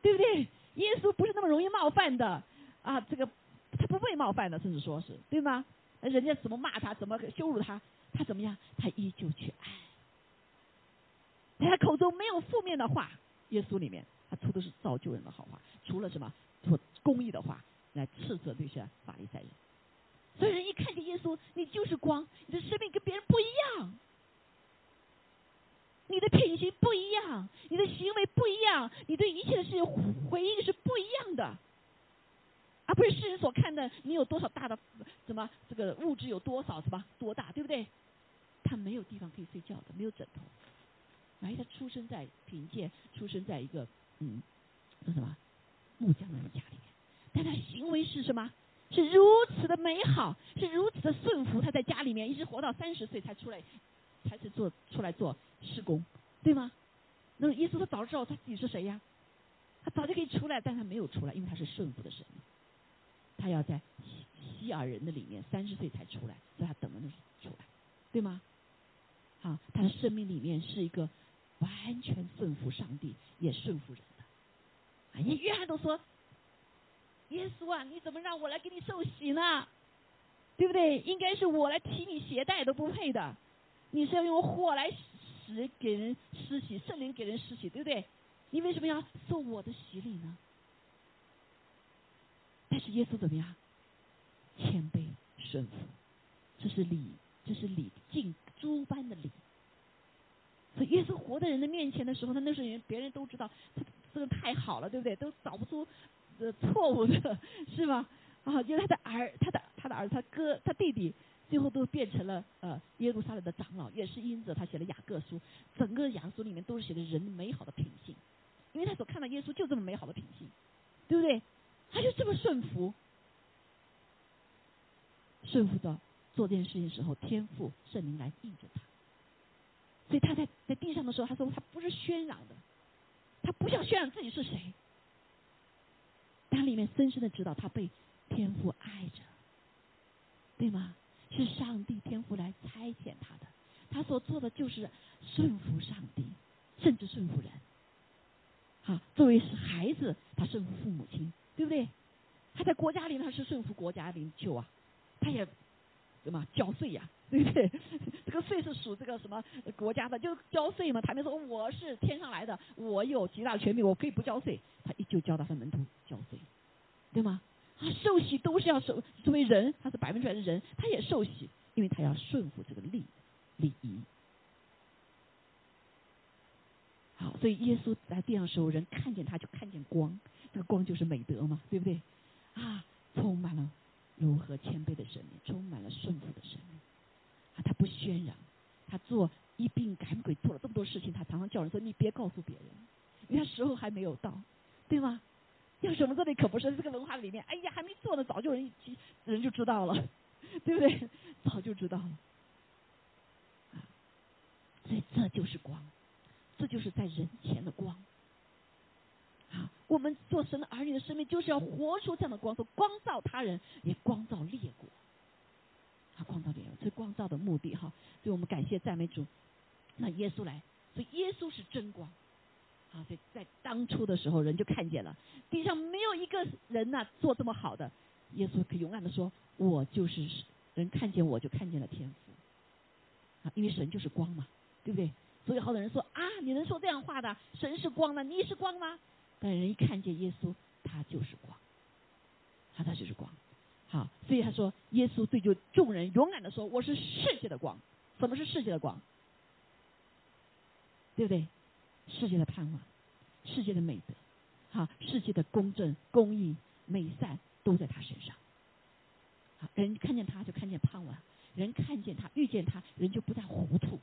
对不对？耶稣不是那么容易冒犯的啊，这个他不被冒犯的，甚至说是对吗？人家怎么骂他，怎么羞辱他，他怎么样？他依旧去爱，在他口中没有负面的话，耶稣里面他出的是造就人的好话，除了什么说公义的话来斥责这些法利赛人。所以人一看见耶稣，你就是光，你的生命跟别人不一样，你的品行不一样，你的行为不一样，你对一切的事情回应是不一样的，而不是世人所看的你有多少大的什么这个物质有多少什么多大，对不对？他没有地方可以睡觉的，没有枕头。哎，他出生在贫贱，出生在一个嗯，叫什么木匠人家里面，但他行为是什么？是如此的美好，是如此的顺服。他在家里面一直活到三十岁才出来，才是做出来做施工，对吗？那么耶稣他早知道他自己是谁呀？他早就可以出来，但他没有出来，因为他是顺服的神。他要在希尔人的里面三十岁才出来，所以他等了那出来，对吗？啊，他的生命里面是一个。完全顺服上帝，也顺服人的。啊，约翰都说：“耶稣啊，你怎么让我来给你受洗呢？对不对？应该是我来替你携带都不配的。你是要用火来使给人施洗，圣灵给人施洗，对不对？你为什么要受我的洗礼呢？”但是耶稣怎么样？谦卑顺服，这是礼，这是礼敬诸般的礼。所以耶稣活在人的面前的时候，他那时候人别人都知道，他这个太好了，对不对？都找不出呃错误的，是吧？啊，就他的儿，他的他的儿子，他哥，他弟弟，最后都变成了呃耶路撒冷的长老，也是因着他写了雅各书，整个雅各书里面都是写的人美好的品性，因为他所看到耶稣就这么美好的品性，对不对？他就这么顺服，顺服到做这件事情时候，天赋圣灵来应着他。所以他在在地上的时候，他说他不是喧嚷的，他不想渲染自己是谁，他里面深深的知道他被天父爱着，对吗？是上帝天父来差遣他的，他所做的就是顺服上帝，甚至顺服人。好，作为是孩子，他顺服父母亲，对不对？他在国家里他是顺服国家领袖啊，他也什么缴税呀。对不对？这个税是属这个什么国家的？就交税嘛。他们说我是天上来的，我有极大的权利，我可以不交税。他依旧交到他门徒交税，对吗？他受洗都是要受，作为人，他是百分之百的人，他也受洗，因为他要顺服这个礼礼仪。好，所以耶稣在地上时候，人看见他就看见光，这个光就是美德嘛，对不对？啊，充满了如何谦卑的生命，充满了顺服的生命。他不渲染，他做一病赶鬼，做了这么多事情，他常常叫人说：“你别告诉别人，因为他时候还没有到，对吗？”要什么这里可不是这个文化里面，哎呀，还没做呢，早就人人就知道了，对不对？早就知道了。所以这就是光，这就是在人前的光。啊，我们做神的儿女的生命，就是要活出这样的光，说光照他人，也光照列国。他光照别人，这光照的目的哈，所以我们感谢赞美主。那耶稣来，所以耶稣是真光。啊，所以在当初的时候，人就看见了，地上没有一个人呐做这么好的。耶稣可勇敢的说：“我就是人，看见我就看见了天赋。”啊，因为神就是光嘛，对不对？所以好多人说啊，你能说这样话的？神是光吗？你是光吗？但人一看见耶稣，他就是光，他他就是光。啊，所以他说，耶稣对就众人勇敢的说：“我是世界的光。”什么是世界的光？对不对？世界的盼望，世界的美德，好，世界的公正、公义、美善都在他身上。好，人看见他就看见盼望，人看见他遇见他人就不再糊涂，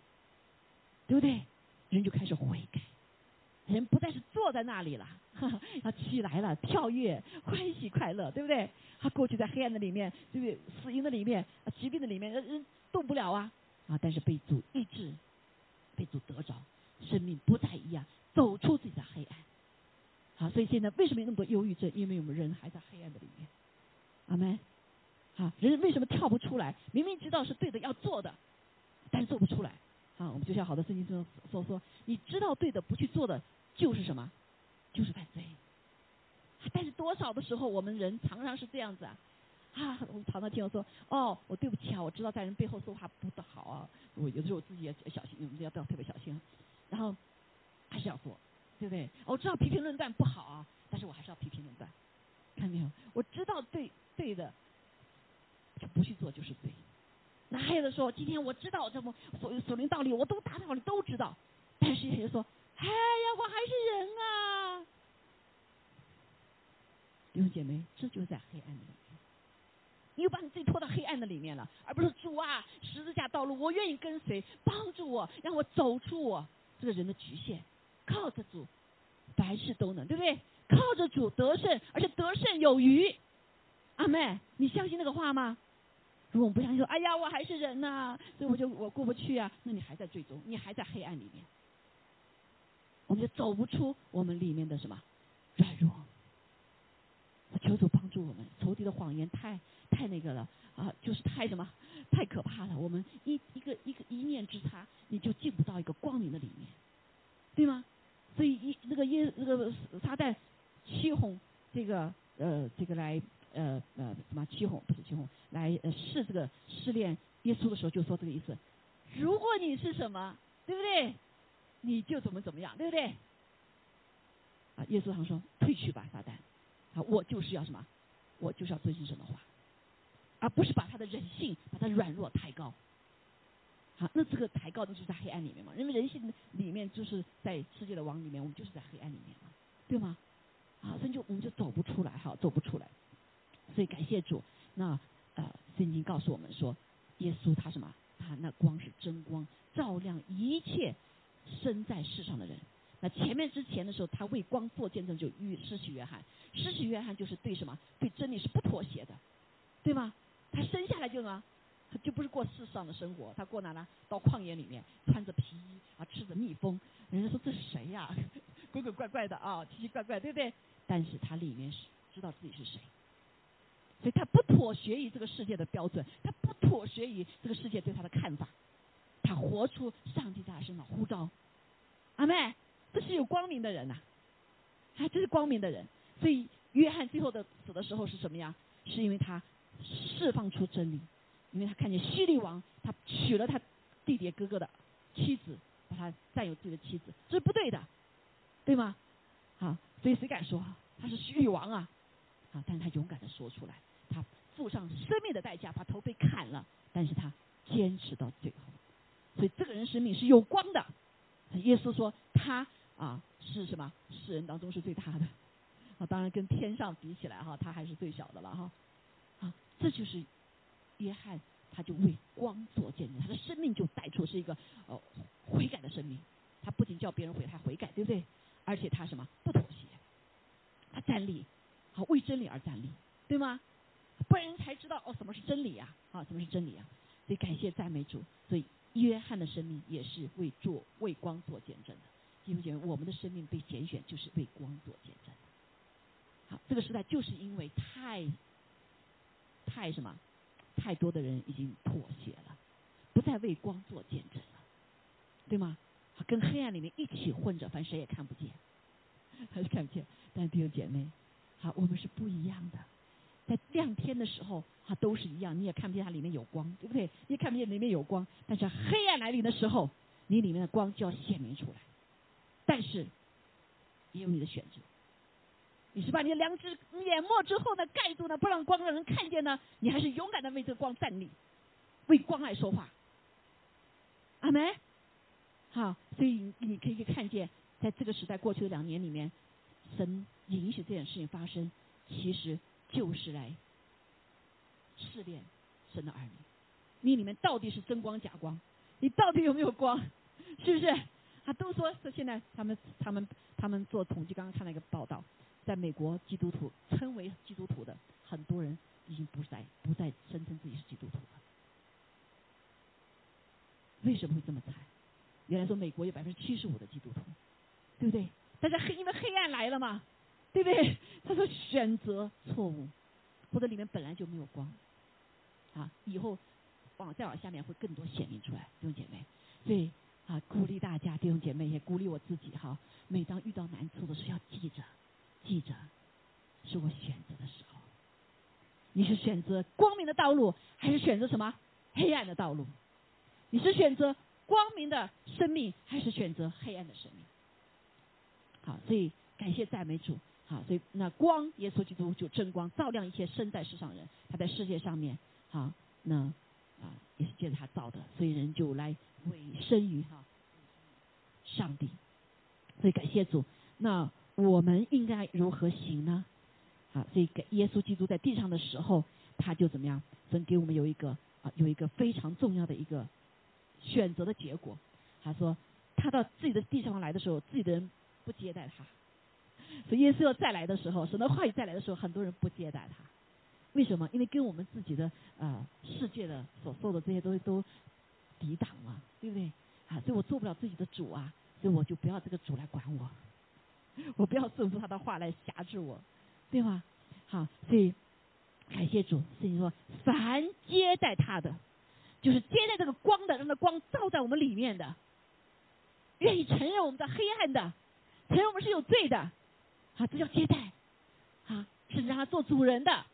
对不对？人就开始悔改。人不再是坐在那里了，要起来了，跳跃，欢喜快乐，对不对？他过去在黑暗的里面，对不对？死因的里面，疾病的里面，人人动不了啊啊！但是被主医治，被主得着，生命不再一样，走出自己的黑暗。好，所以现在为什么有那么多忧郁症？因为我们人还在黑暗的里面。阿门。好，人为什么跳不出来？明明知道是对的，要做的，但是做不出来。啊，我们就像好多圣经中说说，你知道对的不去做的就是什么？就是犯罪。但是多少的时候，我们人常常是这样子啊，啊，我们常常听我说，哦，我对不起啊，我知道在人背后说话不得好啊，我有的时候我自己也小心，我们要不要特别小心，然后还是要做，对不对？我知道批评论断不好啊，但是我还是要批评论断，看见没有？我知道对对的，就不去做就是罪。那还有的说，今天我知道这么所所灵道理，我都大道理都知道，但是有人说，哎呀，我还是人啊。弟兄姐妹，这就在黑暗里面，你又把你自己拖到黑暗的里面了，而不是主啊，十字架道路，我愿意跟随，帮助我，让我走出我这个人的局限，靠着主，凡事都能，对不对？靠着主得胜，而且得胜有余。阿妹，你相信那个话吗？如果我们不相信，说哎呀，我还是人呐，所以我就我过不去啊，那你还在最终，你还在黑暗里面，我们就走不出我们里面的什么软弱。求主帮助我们，仇敌的谎言太太那个了啊，就是太什么，太可怕了。我们一一个一个一念之差，你就进不到一个光明的里面，对吗？所以一那个耶那个撒旦欺哄这个呃这个来。呃呃，什么七红不是七红，来试这个试炼耶稣的时候就说这个意思。如果你是什么，对不对？你就怎么怎么样，对不对？啊，耶稣常说退去吧，撒旦。啊，我就是要什么？我就是要遵循什么话，而不是把他的人性把他软弱抬高。好，那这个抬高的就是在黑暗里面嘛，因为人性里面就是在世界的网里面，我们就是在黑暗里面嘛，对吗？啊，所以就我们就走不出来，哈，走不出来。所以感谢主，那呃圣经告诉我们说，耶稣他什么？他那光是真光，照亮一切生在世上的人。那前面之前的时候，他为光做见证，就与失去约翰。失去约翰就是对什么？对真理是不妥协的，对吗？他生下来就呢，他就不是过世上的生活，他过哪呢？到旷野里面，穿着皮衣啊，吃着蜜蜂。人家说这是谁呀？鬼鬼怪怪的啊，奇奇怪怪，对不对？但是他里面是知道自己是谁。所以他不妥协于这个世界的标准，他不妥协于这个世界对他的看法，他活出上帝在他身上呼召。阿妹，这是有光明的人呐，啊，这是光明的人。所以约翰最后的死的时候是什么呀？是因为他释放出真理，因为他看见希律王他娶了他弟弟哥哥的妻子，把他占有自己的妻子，这是不对的，对吗？好，所以谁敢说他是希律王啊？啊，但是他勇敢的说出来。他付上生命的代价，把头被砍了，但是他坚持到最后，所以这个人生命是有光的。耶稣说他啊是什么？世人当中是最大的，啊，当然跟天上比起来哈，他还是最小的了哈。啊，这就是约翰，他就为光做见证，他的生命就带出是一个呃悔改的生命。他不仅叫别人悔，他悔改，对不对？而且他什么不妥协，他站立，好为真理而站立，对吗？不然人才知道哦，什么是真理呀？啊，什么是真理啊？所以感谢赞美主。所以约翰的生命也是为做为光做见证的。弟兄姐妹，我们的生命被拣选就是为光做见证的。好，这个时代就是因为太太什么，太多的人已经妥协了，不再为光做见证了，对吗？跟黑暗里面一起混着，反正谁也看不见，还 是看不见。但弟兄姐妹，好，我们是不一样的。在亮天的时候，它都是一样，你也看不见它里面有光，对不对？你也看不见里面有光。但是黑暗来临的时候，你里面的光就要显明出来。但是，也有你的选择。你是把你的良知淹没之后呢，盖住呢，不让光让人看见呢？你还是勇敢的为这个光站立，为光来说话。阿门。好，所以你可以看见，在这个时代过去的两年里面，神允许这件事情发生，其实。就是来试炼神的儿女，你里面到底是真光假光？你到底有没有光？是不是？他都说是现在他们他们他们做统计，刚刚看了一个报道，在美国基督徒称为基督徒的很多人已经不再不再声称自己是基督徒了。为什么会这么惨？原来说美国有百分之七十五的基督徒，对不对？但是黑因为黑暗来了嘛。对不对？他说选择错误，或者里面本来就没有光，啊，以后往再往下面会更多显明出来，弟兄姐妹。所以啊，鼓励大家弟兄姐妹，也鼓励我自己哈。每当遇到难处的时候，要记着，记着，是我选择的时候。你是选择光明的道路，还是选择什么黑暗的道路？你是选择光明的生命，还是选择黑暗的生命？好，所以感谢赞美主。啊，所以那光，耶稣基督就真光，照亮一切生在世上人。他在世界上面，好，那啊也是借着他造的，所以人就来委身于哈上帝。所以感谢主，那我们应该如何行呢？啊，所以给耶稣基督在地上的时候，他就怎么样？神给我们有一个啊，有一个非常重要的一个选择的结果。他说，他到自己的地上来的时候，自己的人不接待他。所以耶稣要再来的时候，神的话语再来的时候，很多人不接待他。为什么？因为跟我们自己的啊世界的所受的这些东西都抵挡了，对不对？啊，所以我做不了自己的主啊，所以我就不要这个主来管我，我不要顺服他的话来辖制我。对吗？好，所以感谢主，圣经说，凡接待他的，就是接待这个光的，让那光照在我们里面的，愿意承认我们的黑暗的，承认我们是有罪的，啊，这叫接待，啊，是让他做主人的，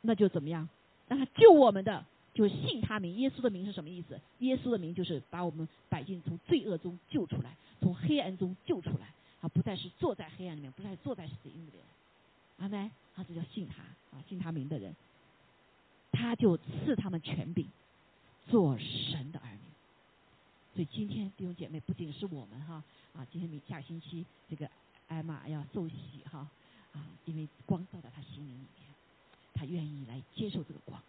那就怎么样？让他救我们的，就是信他名。耶稣的名是什么意思？耶稣的名就是把我们百姓从罪恶中救出来，从黑暗中救出来。啊，不再是坐在黑暗里面，不再坐在死荫里面，阿门。啊，这叫信他啊，信他名的人，他就赐他们权柄，做神的儿女。所以今天弟兄姐妹，不仅是我们哈啊，今天明下星期这个艾玛要受洗哈啊，因为光照在他心灵里面，他愿意来接受这个光，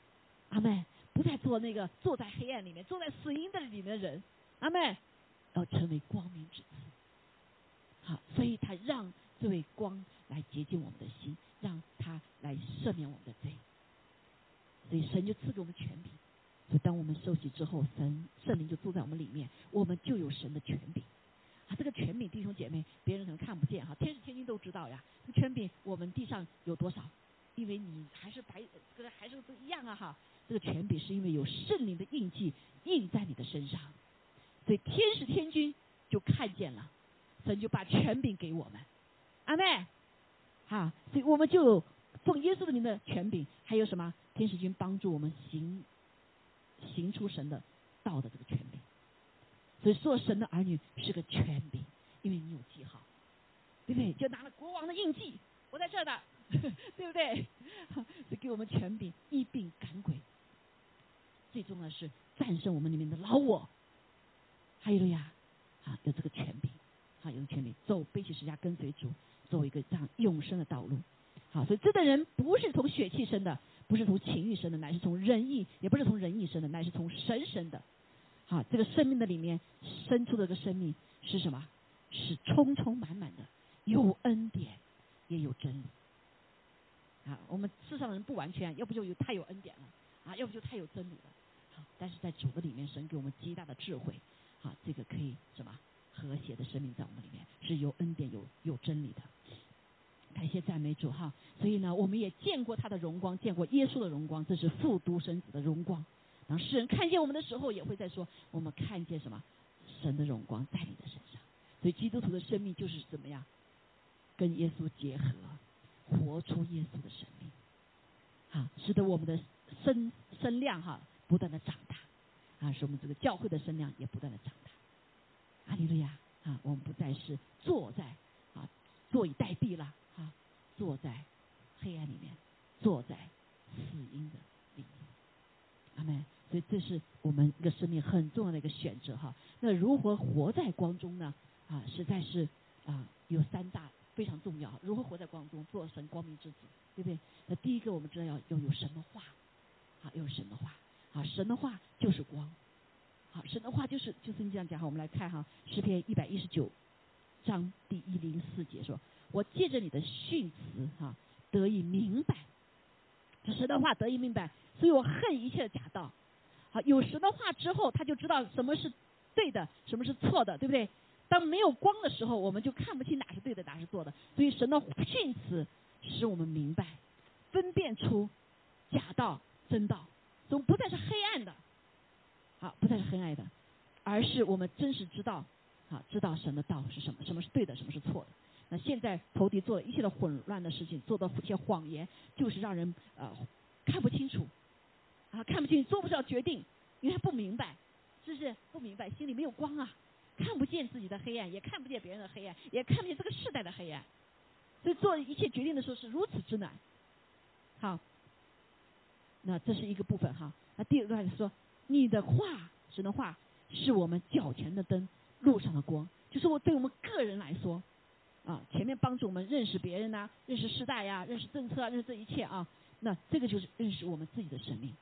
阿妹。不再做那个坐在黑暗里面、坐在死荫的里面的人，阿妹。要成为光明之子。好，所以他让这位光来洁净我们的心，让他来赦免我们的罪。所以神就赐给我们权柄。所以当我们受洗之后，神圣灵就住在我们里面，我们就有神的权柄。啊，这个权柄，弟兄姐妹，别人可能看不见哈，天使天君都知道呀。这权柄，我们地上有多少？因为你还是白，跟还是不一样啊哈。这个权柄是因为有圣灵的印记印在你的身上，所以天使天君就看见了。神就把权柄给我们，阿妹，好，所以我们就有奉耶稣的名的权柄，还有什么天使君帮助我们行行出神的道的这个权柄。所以做神的儿女是个权柄，因为你有记号，对不对？就拿了国王的印记，我在这儿的，对不对？就给我们权柄，一并赶鬼。最重要的是战胜我们里面的老我，还有呀，啊，有这个权柄。好，有权利走背起十家跟随主，走一个这样永生的道路。好，所以这个人不是从血气生的，不是从情欲生的，乃是从仁义，也不是从仁义生的，乃是从神生的。好，这个生命的里面生出的这个生命是什么？是充充满满的，有恩典，也有真理。啊，我们世上的人不完全，要不就有太有恩典了，啊，要不就太有真理了。好，但是在主的里面，神给我们极大的智慧。好，这个可以什么？和谐的生命在我们里面是有恩典、有有真理的。感谢赞美主哈！所以呢，我们也见过他的荣光，见过耶稣的荣光，这是复都生子的荣光。当世人看见我们的时候，也会在说：我们看见什么？神的荣光在你的身上。所以基督徒的生命就是怎么样？跟耶稣结合，活出耶稣的生命，啊，使得我们的声声量哈不断的长大，啊，使我们这个教会的声量也不断的长大。阿利路亚啊！我们不再是坐在啊坐以待毙了啊，坐在黑暗里面，坐在死荫的里面。阿门。所以这是我们一个生命很重要的一个选择哈。那如何活在光中呢？啊，实在是啊有三大非常重要。如何活在光中，做神光明之子，对不对？那第一个我们知道要拥有神的话，啊，有神的话，啊，神的话就是光。好，神的话就是就是你这样讲哈，我们来看哈，诗篇一百一十九章第一零四节说：“我借着你的训词哈，得以明白，这神的话得以明白，所以我恨一切的假道。好，有神的话之后，他就知道什么是对的，什么是错的，对不对？当没有光的时候，我们就看不清哪是对的，哪是错的。所以神的训词使我们明白，分辨出假道真道，总不再是黑暗的。”好，不再是黑暗的，而是我们真实知道，好，知道神的道是什么，什么是对的，什么是错的。那现在投敌做了一切的混乱的事情，做的一些谎言，就是让人呃看不清楚，啊，看不清，做不了决定，因为他不明白，是不是不明白？心里没有光啊，看不见自己的黑暗，也看不见别人的黑暗，也看不见这个世代的黑暗，所以做一切决定的时候是如此之难。好，那这是一个部分哈。那第二个是说，你的话，神的话，是我们脚前的灯，路上的光。就是我对我们个人来说，啊，前面帮助我们认识别人呐，认识时代呀，认识政策，认识这一切啊。那这个就是认识我们自己的生命，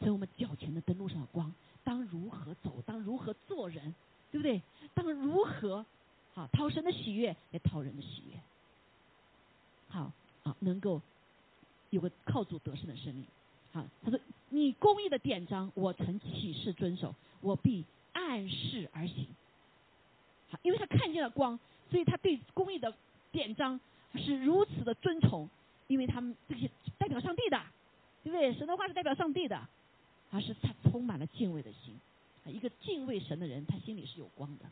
成为我们脚前的灯路上的光。当如何走，当如何做人，对不对？当如何，好讨神的喜悦，来讨人的喜悦。好，好能够有个靠主得胜的生命。好，他说：“你公义的典章，我曾起誓遵守，我必按事而行。”好，因为他看见了光，所以他对公义的典章是如此的尊崇，因为他们这些代表上帝的，对不对？神的话是代表上帝的。而是他充满了敬畏的心，一个敬畏神的人，他心里是有光的，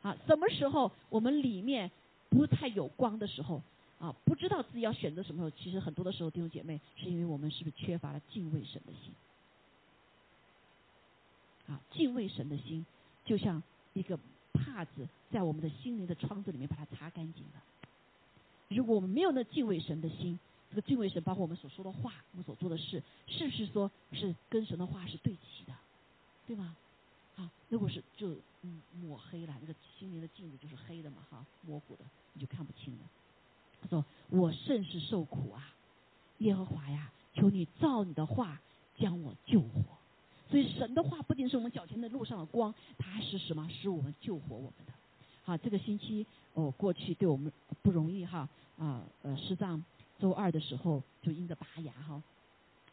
啊，什么时候我们里面不太有光的时候，啊，不知道自己要选择什么时候，其实很多的时候，弟兄姐妹，是因为我们是不是缺乏了敬畏神的心？啊，敬畏神的心，就像一个帕子在我们的心灵的窗子里面把它擦干净了。如果我们没有那敬畏神的心，这个敬畏神，包括我们所说的话，我们所做的事，是不是说是跟神的话是对齐的，对吗？啊，如果是就嗯抹黑了，那个心灵的镜子就是黑的嘛，哈，模糊的，你就看不清了。他说：“我甚是受苦啊，耶和华呀，求你照你的话将我救活。”所以神的话不仅是我们脚前的路上的光，它是什么？是我们救活我们的。好，这个星期哦过去对我们不容易哈啊呃师长。周二的时候就因着拔牙哈，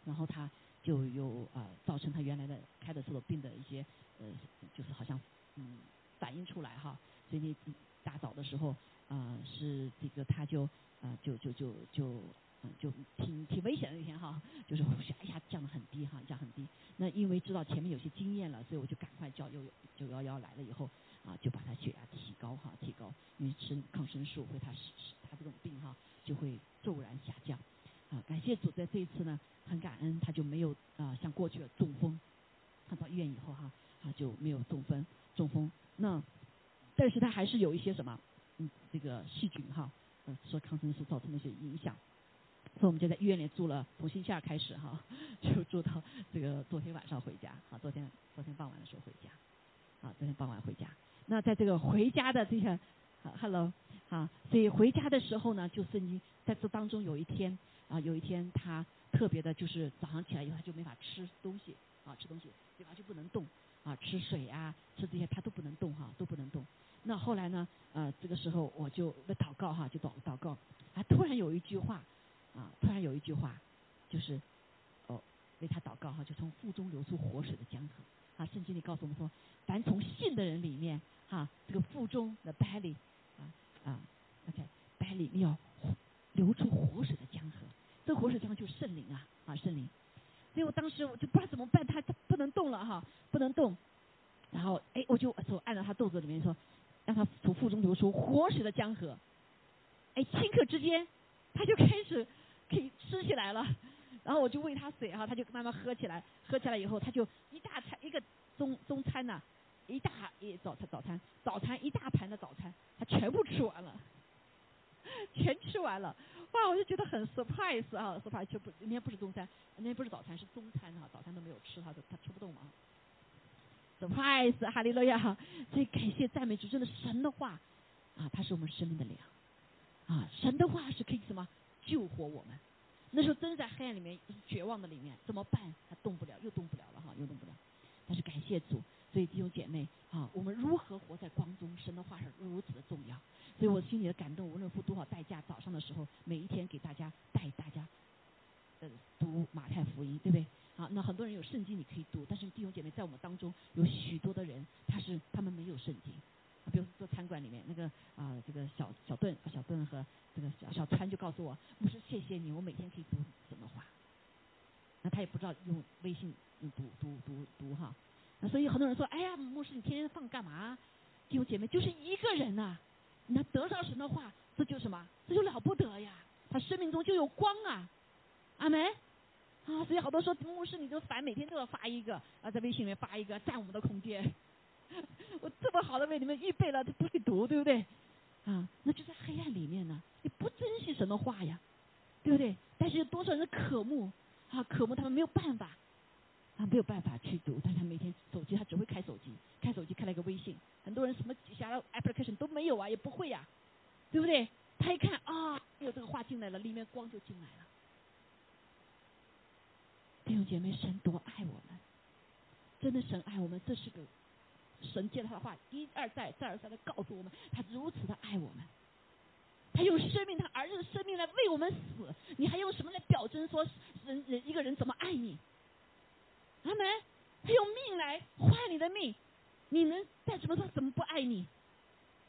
然后他就有啊造成他原来的开的时候病的一些呃就是好像嗯反映出来哈，所以那大早的时候啊是这个他就啊就就就就嗯就挺挺危险的那天哈，就是血压一下降得很低哈降很低，那因为知道前面有些经验了，所以我就赶快叫又九幺幺来了以后啊就把他血压提高哈提高，因为吃抗生素会他是他这种病哈。就会骤然下降，啊，感谢主在这一次呢，很感恩他就没有啊像过去的中风，他到医院以后哈，啊就没有中风中风，那但是他还是有一些什么，嗯这个细菌哈，呃说抗生素造成的一些影响，所以我们就在医院里住了，从星期二开始哈，就住到这个昨天晚上回家，好昨天昨天傍晚的时候回家，啊昨天傍晚回家，那在这个回家的这些，hello。啊，所以回家的时候呢，就圣经在这当中有一天啊，有一天他特别的，就是早上起来以后他就没法吃东西啊，吃东西嘴巴就不能动啊，吃水啊，吃这些他都不能动哈，都不能动。那后来呢，呃，这个时候我就在祷告哈，就祷祷告，啊，突然有一句话啊，突然有一句话，就是哦，为他祷告哈，就从腹中流出活水的江河啊。圣经里告诉我们说，凡从信的人里面哈，这个腹中的 belly。啊啊，OK，百里要流出活水的江河，这活水江河就是圣灵啊，啊圣灵。所以我当时我就不知道怎么办，他他不能动了哈，不能动。然后哎，我就手按照他肚子里面说，让他从腹中流出活水的江河。哎，顷刻之间，他就开始可以吃起来了。然后我就喂他水哈，他就慢慢喝起来，喝起来以后他就一大餐一个中中餐呐。一大一早餐早餐早餐一大盘的早餐，他全部吃完了，全吃完了，哇！我就觉得很 surprise 啊，surprise 就不，那天不是中餐，那天不是早餐，是中餐哈，早餐都没有吃，他他吃不动嘛。surprise 哈利路亚，所以感谢赞美主，真的神的话啊，他是我们生命的粮啊，神的话是可以什么救活我们。那时候真在黑暗里面，绝望的里面，怎么办？他动不了，又动不了了哈，又动不了。但是感谢主。所以弟兄姐妹啊，我们如何活在光中？神的话是如此的重要。所以我心里的感动，无论付多少代价，早上的时候每一天给大家带大家，呃，读马太福音，对不对？好，那很多人有圣经你可以读，但是弟兄姐妹在我们当中有许多的人，他是他们没有圣经。比如说餐馆里面那个啊，这个小小邓、小邓和这个小小川就告诉我，牧师谢谢你，我每天可以读什么话？那他也不知道用微信读读读读哈。所以很多人说：“哎呀，牧师，你天天放干嘛？”弟兄姐妹，就是一个人呐，那得上神的话，这就什么？这就了不得呀！他生命中就有光啊，阿门啊！所以好多说牧师，你就烦，发一个啊，在微信里面发一个，占我们的空间。我这么好的为你们预备了，这，不对？啊，那就在黑暗里面呢，你不珍惜神的话呀，对不对？但是多少人渴慕？啊渴慕他们没有办法，啊没有办法去读，但他每天手机他只会开手机，开手机开了一个微信，很多人什么其他 application 都没有啊，也不会呀，对不对？他一看啊，有这个话进来了，里面光就进来了。弟兄姐妹，神多爱我们，真的神爱我们，这是个神借他的话一而再再而三的告诉我们，他如此的爱我们。他用生命，他儿子的生命来为我们死，你还用什么来表征说人人一个人怎么爱你？阿门。他用命来换你的命，你能在什么时候怎么不爱你？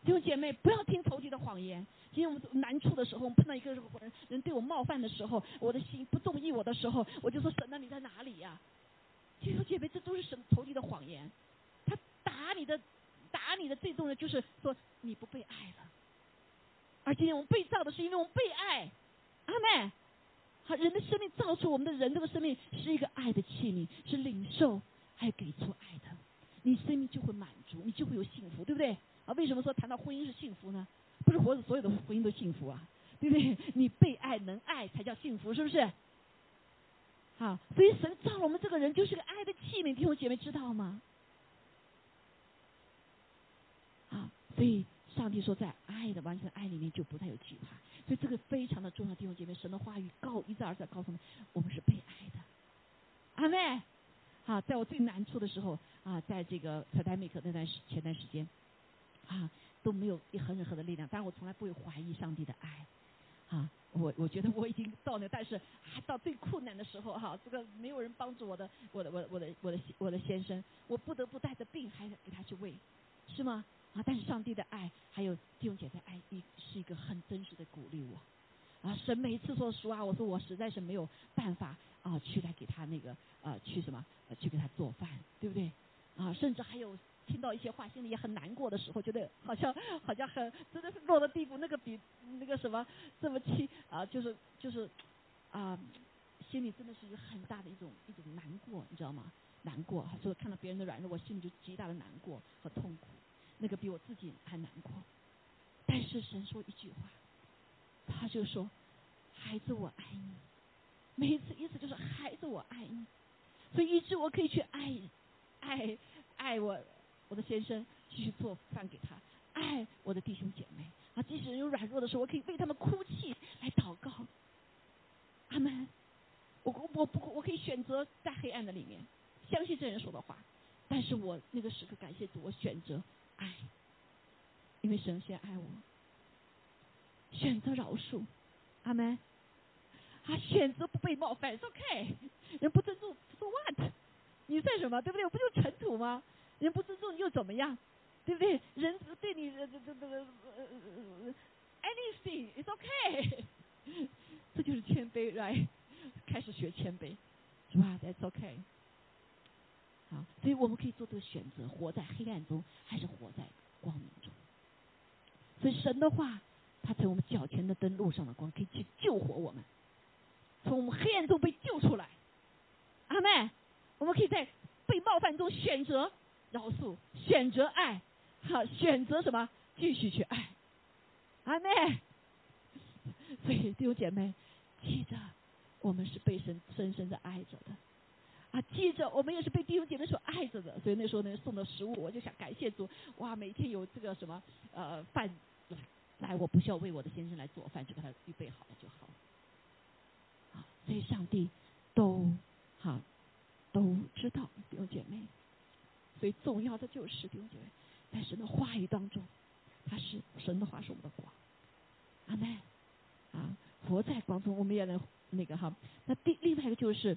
弟兄姐妹，不要听仇敌的谎言。今天我们难处的时候，我们碰到一个人人对我冒犯的时候，我的心不中意我的时候，我就说神啊，你在哪里呀？弟兄姐妹，这都是神仇敌的谎言。他打你的，打你的最重要就是说你不被爱了。而今天我们被造的是因为我们被爱，阿妹，好，人的生命造出我们的人这个生命是一个爱的器皿，是领受还给出爱的，你生命就会满足，你就会有幸福，对不对？啊，为什么说谈到婚姻是幸福呢？不是活着所有的婚姻都幸福啊，对不对？你被爱能爱才叫幸福，是不是？好，所以神造我们这个人就是个爱的器皿，弟兄姐妹知道吗？啊，所以。上帝说，在爱的完全爱里面就不再有惧怕，所以这个非常的重要。弟兄姐妹，神的话语告一再而再告诉我们，我们是被爱的。阿妹，好，在我最难处的时候啊，在这个特戴米克那段时前段时间啊，都没有一很任何的力量，但是我从来不会怀疑上帝的爱。啊，我我觉得我已经到那，但是还到最困难的时候哈，这个没有人帮助我的，我的我我的我的我的先生，我不得不带着病还给他去喂，是吗？啊！但是上帝的爱，还有弟兄姐妹的爱，一是一个很真实的鼓励我。啊，神每一次说实话，我说我实在是没有办法啊，去来给他那个呃，去什么，去给他做饭，对不对？啊，甚至还有听到一些话，心里也很难过的时候，觉得好像 好像很真的是落的地步，那个比那个什么这么轻啊，就是就是啊，心里真的是一个很大的一种一种难过，你知道吗？难过，所以看到别人的软弱，我心里就极大的难过和痛苦。那个比我自己还难过，但是神说一句话，他就说：“孩子，我爱你。”每一次意思就是“孩子，我爱你”，所以以致我可以去爱爱爱我我的先生，继续做饭给他，爱我的弟兄姐妹啊，即使有软弱的时候，我可以为他们哭泣来祷告。阿门。我我我不我可以选择在黑暗的里面相信这人说的话，但是我那个时刻感谢主，我选择。爱，因为神先爱我，选择饶恕，阿门。啊，选择不被冒犯，说 OK，人不尊重，so what？你算什么？对不对？我不就尘土吗？人不尊重又怎么样？对不对？人对你这这这这，anything，is OK。这就是谦卑，right？开始学谦卑，是吧？That's ok 好，所以我们可以做这个选择：活在黑暗中，还是活在光明中。所以神的话，它成我们脚前的灯，路上的光，可以去救活我们，从我们黑暗中被救出来。阿妹，我们可以在被冒犯中选择饶恕，选择爱，好，选择什么？继续去爱。阿妹，所以弟兄姐妹，记着，我们是被神深深的爱着的。啊，记着，我们也是被弟兄姐妹所爱着的，所以那时候呢，送的食物，我就想感谢主，哇，每天有这个什么呃饭来，来我不需要为我的先生来做饭，就给他预备好了就好。啊，所以上帝都哈都知道弟兄姐妹，最重要的就是弟兄姐妹在神的话语当中，他是神的话是我们的光，阿门啊，活在光中，我们也能那个哈。那第另外一个就是。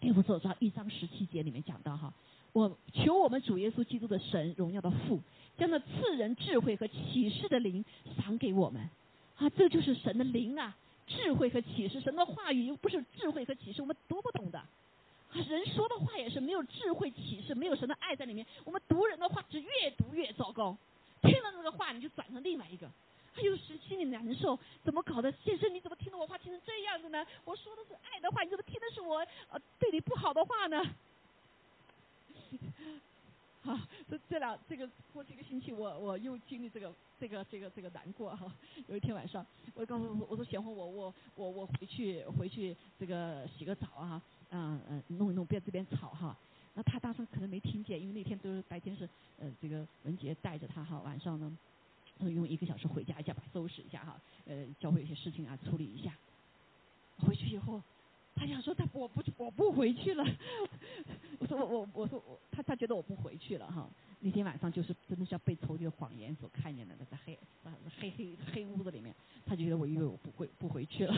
第五所章一章十七节里面讲到哈，我求我们主耶稣基督的神荣耀的父，将那赐人智慧和启示的灵赏给我们，啊，这就是神的灵啊，智慧和启示，神的话语又不是智慧和启示，我们读不懂的，人说的话也是没有智慧启示，没有神的爱在里面，我们读人的话是越读越糟糕，听了那个话你就转成另外一个。他有时心里难受，怎么搞的？先生，你怎么听的我话听成这样子呢？我说的是爱的话，你怎么听的是我呃对你不好的话呢？哈，这这两这个过去一个星期，我我又经历这个这个这个这个难过哈。有一天晚上，我告诉我我说贤惠我我我我回去回去这个洗个澡啊，嗯嗯弄一弄边这边吵哈。那他当时可能没听见，因为那天都是白天是呃这个文杰带着他哈，晚上呢用一个小时回家一下把收拾一下哈，呃教会有些事情啊处理一下。回去以后。他想说他我不我不回去了，我说我我我说我他他觉得我不回去了哈。那天晚上就是真的像被仇敌的谎言所看见的，在黑黑黑黑屋子里面，他就觉得我以为我不会不回去了，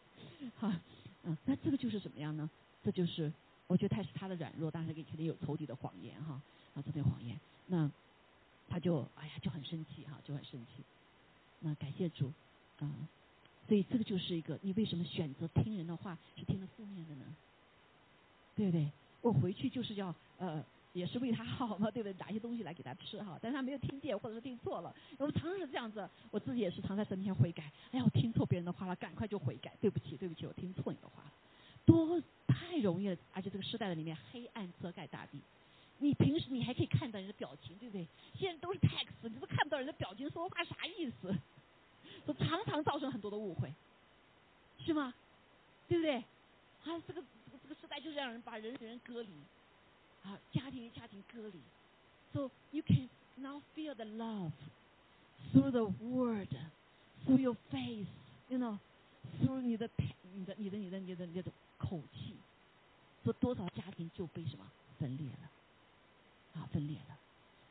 哈嗯，那这个就是什么样呢？这就是我觉得他是他的软弱，但是也肯定有仇敌的谎言哈啊这些谎言，那他就哎呀就很生气哈就很生气，那感谢主啊。所以这个就是一个，你为什么选择听人的话是听了负面的呢？对不对？我回去就是要呃，也是为他好嘛，对不对？拿一些东西来给他吃哈，但是他没有听见，或者是听错了。我们常常是这样子，我自己也是常在神面前悔改。哎呀，我听错别人的话了，赶快就悔改，对不起，对不起，我听错你的话了，多太容易了。而且这个时代的里面，黑暗遮盖大地。你平时你还可以看到人的表情，对不对？现在都是 text，你都看不到人的表情，说话啥意思？都常常造成很多的误会，是吗？对不对？啊，这个这个时代就是让人把人与人隔离，啊，家庭与家庭隔离。So you can now feel the love through the word, through your face, you know, through 你的你的你的你的你的你的口气，说多少家庭就被什么分裂了，啊，分裂了，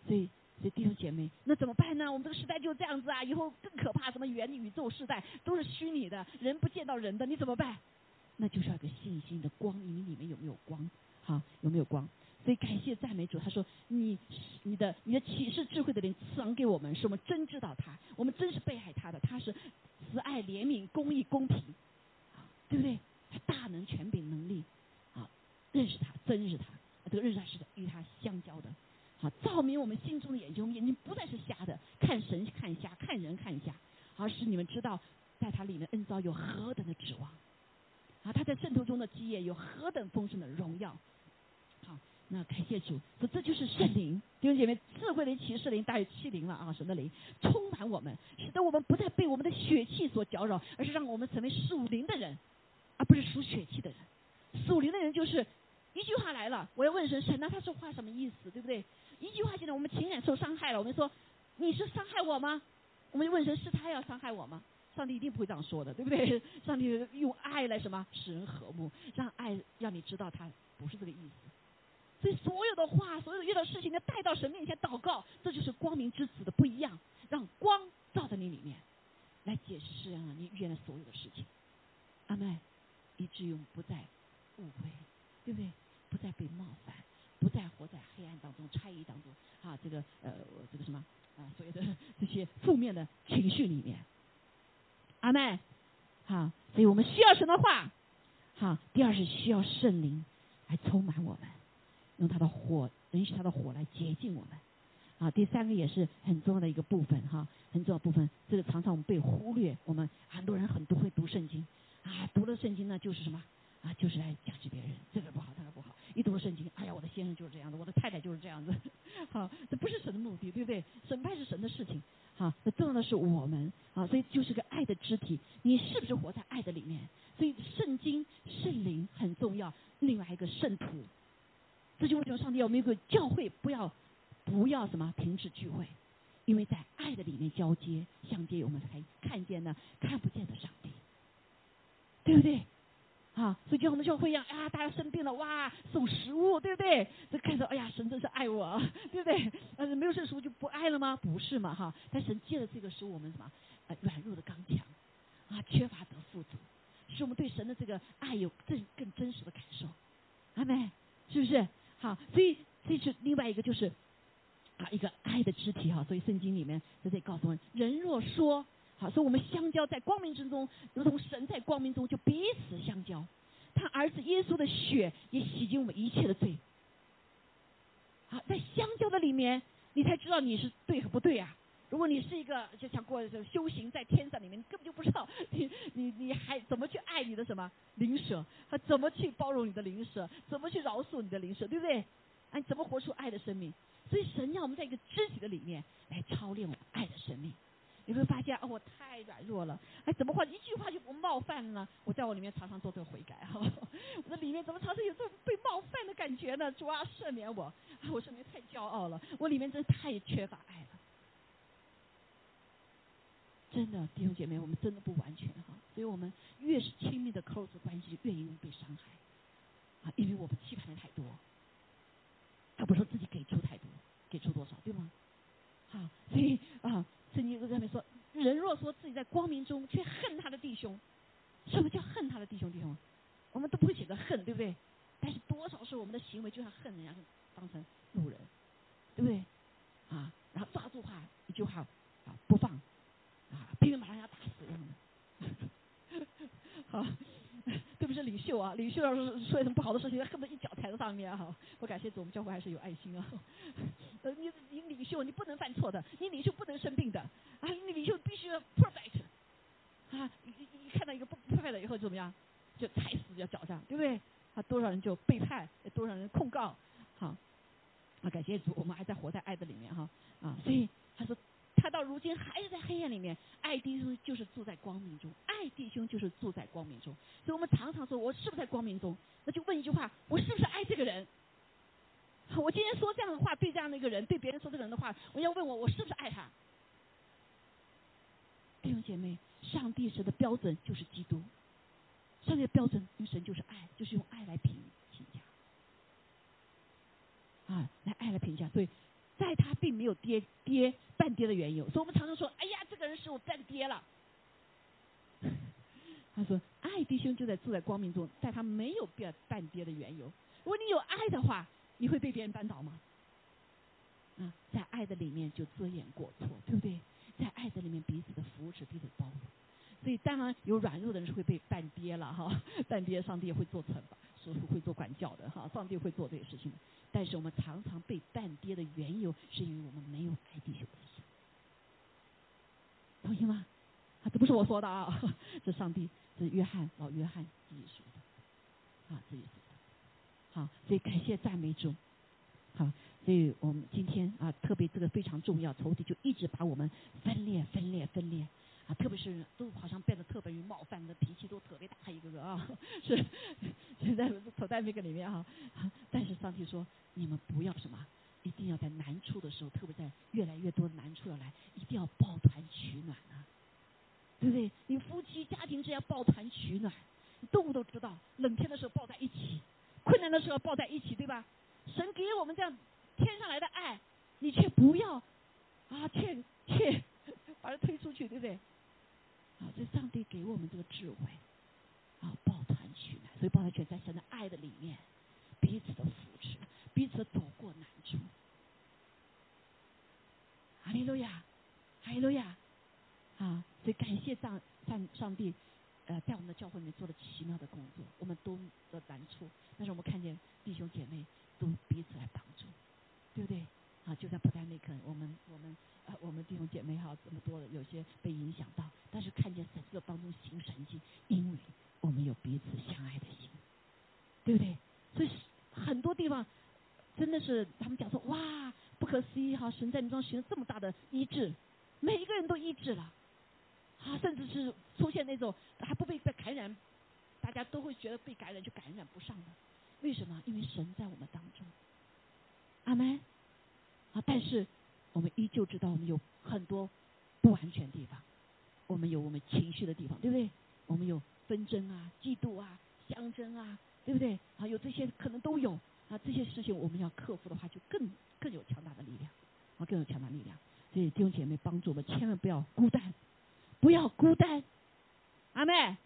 所以。所以弟兄姐妹，那怎么办呢？我们这个时代就这样子啊，以后更可怕，什么元宇宙时代都是虚拟的，人不见到人的，你怎么办？那就是要个信心的光，你里面有没有光？好，有没有光？所以感谢赞美主，他说你你的你的启示智慧的灵赐给我们，是我们真知道他，我们真是被害他的，他是慈爱怜悯公义公平，对不对？他大能权柄能力，啊，认识他，真认识他，这个认识他是与他相交的。好，照明我们心中的眼睛，我们眼睛不再是瞎的，看神看瞎，看人看瞎，而是你们知道，在他里面恩召有何等的指望，啊，他在圣徒中的基业有何等丰盛的荣耀。好，那感谢主，说这就是圣灵，弟兄姐妹，智慧的启示灵大于欺灵了啊，神的灵充满我们，使得我们不再被我们的血气所搅扰，而是让我们成为属灵的人，而不是属血气的人。属灵的人就是一句话来了，我要问神，神那他说话什么意思，对不对？一句话，现在我们情感受伤害了，我们说你是伤害我吗？我们就问神，是他要伤害我吗？上帝一定不会这样说的，对不对？上帝用爱来什么使人和睦，让爱让你知道他不是这个意思。所以所有的话，所有遇到事情，要带到神面前祷告，这就是光明之子的不一样，让光照在你里面，来解释啊你遇见的所有的事情。阿妹，以至于我们不再误会，对不对？不再被冒犯。不再活在黑暗当中、猜疑当中，啊，这个呃，这个什么啊，所有的这些负面的情绪里面，阿妹，好，所以我们需要神的话，好，第二是需要圣灵来充满我们，用他的火，允许他的火来洁净我们，啊，第三个也是很重要的一个部分，哈，很重要部分，这个常常我们被忽略，我们很多人很多会读圣经，啊，读了圣经呢就是什么，啊，就是来讲击别人，这个不好，那个不好。一读圣经，哎呀，我的先生就是这样的，我的太太就是这样子，好，这不是神的目的，对不对？审判是神的事情，好，那重要的是我们，啊，所以就是个爱的肢体，你是不是活在爱的里面？所以圣经圣灵很重要，另外一个圣徒，这就为什么上帝要我们一个教会不要不要什么停止聚会，因为在爱的里面交接相接，我们才看见呢看不见的上帝，对不对？啊，所以就像我们教会一样，啊，大家生病了，哇，送食物，对不对？这看到，哎呀，神真是爱我，对不对？呃，没有这食物就不爱了吗？不是嘛，哈！但神借了这个，使我们什么？呃，软弱的刚强，啊，缺乏得富足，使我们对神的这个爱有更更真实的感受，阿妹，是不是？好，所以这是另外一个，就是啊，一个爱的肢体哈。所以圣经里面在这里告诉我们，人若说。好，所以我们相交在光明之中，如同神在光明中，就彼此相交。他儿子耶稣的血也洗净我们一切的罪。好，在相交的里面，你才知道你是对和不对啊。如果你是一个就想过修行在天上里面，你根本就不知道你你你还怎么去爱你的什么灵舍，还怎么去包容你的灵舍，怎么去饶恕你的灵舍，对不对？哎，怎么活出爱的生命？所以神要我们在一个知己的里面来操练我们爱的生命。你会发现，哦，我太软弱了，哎，怎么话一句话就不冒犯了呢？我在我里面常常做这个悔改，哈，我的里面怎么常常有这种被冒犯的感觉呢？主啊，赦免我，啊，我生命太骄傲了，我里面真的太缺乏爱了。真的，弟兄姐妹，我们真的不完全哈，所以我们越是亲密的 close 关系，越容易被伤害，啊，因为我们期盼的太多，他不说自己给出太多，给出多少，对吗？好，所以啊。圣经在上面说，人若说自己在光明中，却恨他的弟兄，什么叫恨他的弟兄？弟兄，我们都不会写个恨，对不对？但是多少是我们的行为，就像恨人家当成路人，对不对？啊，然后抓住他一句话啊不放，啊，拼命把人家打死一样的。好，对不是领袖啊，领袖要是说什么不好的事情，恨不得一脚踩在上面哈。我感谢主，我们教会还是有爱心啊。呃，你你领袖你不能犯错的，你领袖不能生病的啊，你领袖必须 perfect 啊，一一看到一个不 perfect 以后怎么样，就踩死要脚上，对不对？啊，多少人就背叛，多少人控告，好，啊，感谢主，我们还在活在爱的里面哈啊，所以他说他到如今还是在黑暗里面，爱弟兄就是住在光明中，爱弟兄就是住在光明中，所以我们常常说，我是不是在光明中？那就问一句话，我是不是爱这个人？我今天说这样的话，对这样的一个人，对别人说这个人的话，我要问我，我是不是爱他？弟兄姐妹，上帝神的标准就是基督，上帝的标准，因为神就是爱，就是用爱来评评价，啊，来爱来评价。所以，在他并没有跌跌半跌的缘由，所以我们常常说，哎呀，这个人使我半跌了。他说，爱弟兄就在住在光明中，在他没有变半跌的缘由。如果你有爱的话。你会被别人绊倒吗？啊，在爱的里面就遮掩过错，对不对？在爱的里面彼此的扶持，彼此包容。所以当然有软弱的人是会被绊跌了哈，绊跌上帝也会做惩罚，是会做管教的哈，上帝会做这些事情。但是我们常常被绊跌的缘由，是因为我们没有爱弟兄，同意吗？啊，这不是我说的啊，这上帝，这约翰老约翰自己说的，啊，自己说的。好，所以感谢赞美主。好，所以我们今天啊，特别这个非常重要，仇敌就一直把我们分裂、分裂、分裂啊，特别是都好像变得特别于冒犯的脾气都特别大一个个啊，是 现在处在那个里面哈。但是上帝说，你们不要什么，一定要在难处的时候，特别在越来越多的难处要来，一定要抱团取暖啊，对不对？你夫妻家庭之间抱团取暖，动物都知道，冷天的时候抱在一起。困难的时候抱在一起，对吧？神给我们这样天上来的爱，你却不要啊，却却 把它推出去，对不对？啊，这上帝给我们这个智慧啊，抱团取暖，所以抱团取暖在神的爱的里面，彼此的扶持，彼此走过难处。哈利路亚，哈利路亚，啊！所以感谢上上上帝。呃，在我们的教会里面做了奇妙的工作，我们都的难处，但是我们看见弟兄姐妹都彼此来帮助，对不对？啊，就在不丹那刻，我们我们啊，我们弟兄姐妹哈这么多的，有些被影响到，但是看见神在当中行神迹，因为我们有彼此相爱的心，对不对？所以很多地方真的是他们讲说哇，不可思议哈，神在你中行了这么大的医治，每一个人都医治了。啊，甚至是出现那种还不被被感染，大家都会觉得被感染就感染不上的，为什么？因为神在我们当中，阿门。啊，但是我们依旧知道我们有很多不完全地方，我们有我们情绪的地方，对不对？我们有纷争啊、嫉妒啊、相争啊，对不对？啊，有这些可能都有啊，这些事情我们要克服的话，就更更有强大的力量，啊，更有强大力量。所以弟兄姐妹帮助我们，千万不要孤单。不要孤单，阿妹，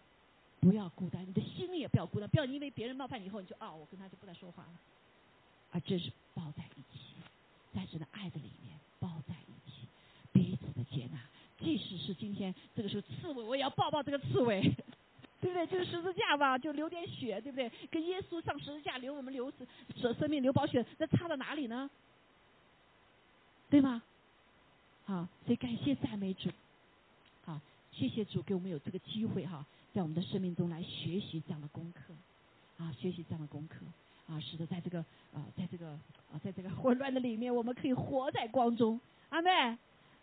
不要孤单，你的心也不要孤单，不要因为别人冒犯你以后你就啊，我跟他就不再说话了，啊，这是抱在一起，在神的爱的里面，彼此的接纳，即使是今天这个时候刺猬，我也要抱抱这个刺猬，对不对？就是十字架吧，就流点血，对不对？跟耶稣上十字架流我们流舍生命流宝血，那差到哪里呢？对吗？好，所以感谢赞美主。好，谢谢主给我们有这个机会哈，在我们的生命中来学习这样的功课，啊，学习这样的功课，啊，使得在这个啊，在这个啊，在这个混乱的里面，我们可以活在光中。阿妹，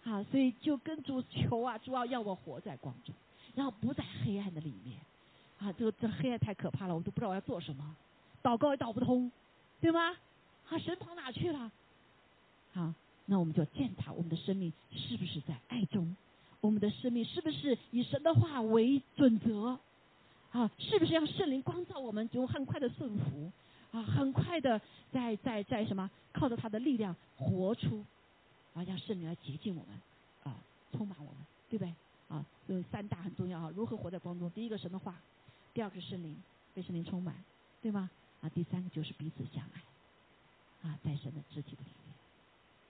啊，所以就跟主求啊，主要要我活在光中，然后不在黑暗的里面。啊，这个这黑暗太可怕了，我都不知道我要做什么，祷告也祷不通，对吗？啊，神跑哪去了？啊，那我们就检查我们的生命是不是在爱中，我们的生命是不是以神的话为准则？啊，是不是让圣灵光照我们，就很快的顺服？啊，很快的在在在什么？靠着他的力量活出，啊，让圣灵来洁净我们，啊，充满我们，对不对？啊，这三大很重要啊，如何活在光中？第一个神的话。第二个圣灵被圣灵充满，对吗？啊，第三个就是彼此相爱，啊，在神的肢体的里面，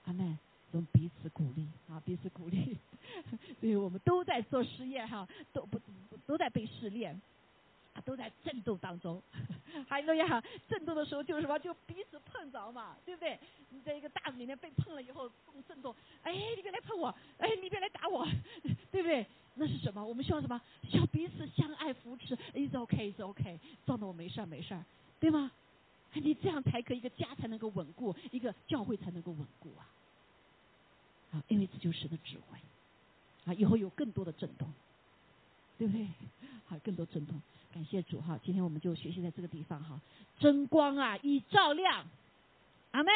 阿门。用彼此鼓励，啊，彼此鼓励，所以我们都在做实验哈，都不都在被试炼。啊，都在震动当中，还有呀，震动的时候就是什么，就彼此碰着嘛，对不对？你在一个大子里面被碰了以后动，震动，哎，你别来碰我，哎，你别来打我，对不对？那是什么？我们需要什么？需要彼此相爱扶持，is OK，is OK，撞的我没事儿没事儿，对吗？你这样才可以，一个家才能够稳固，一个教会才能够稳固啊！啊，因为这就是的智慧，啊，以后有更多的震动，对不对？好，更多震动。感谢主哈，今天我们就学习在这个地方哈。真光啊，以照亮，阿妹，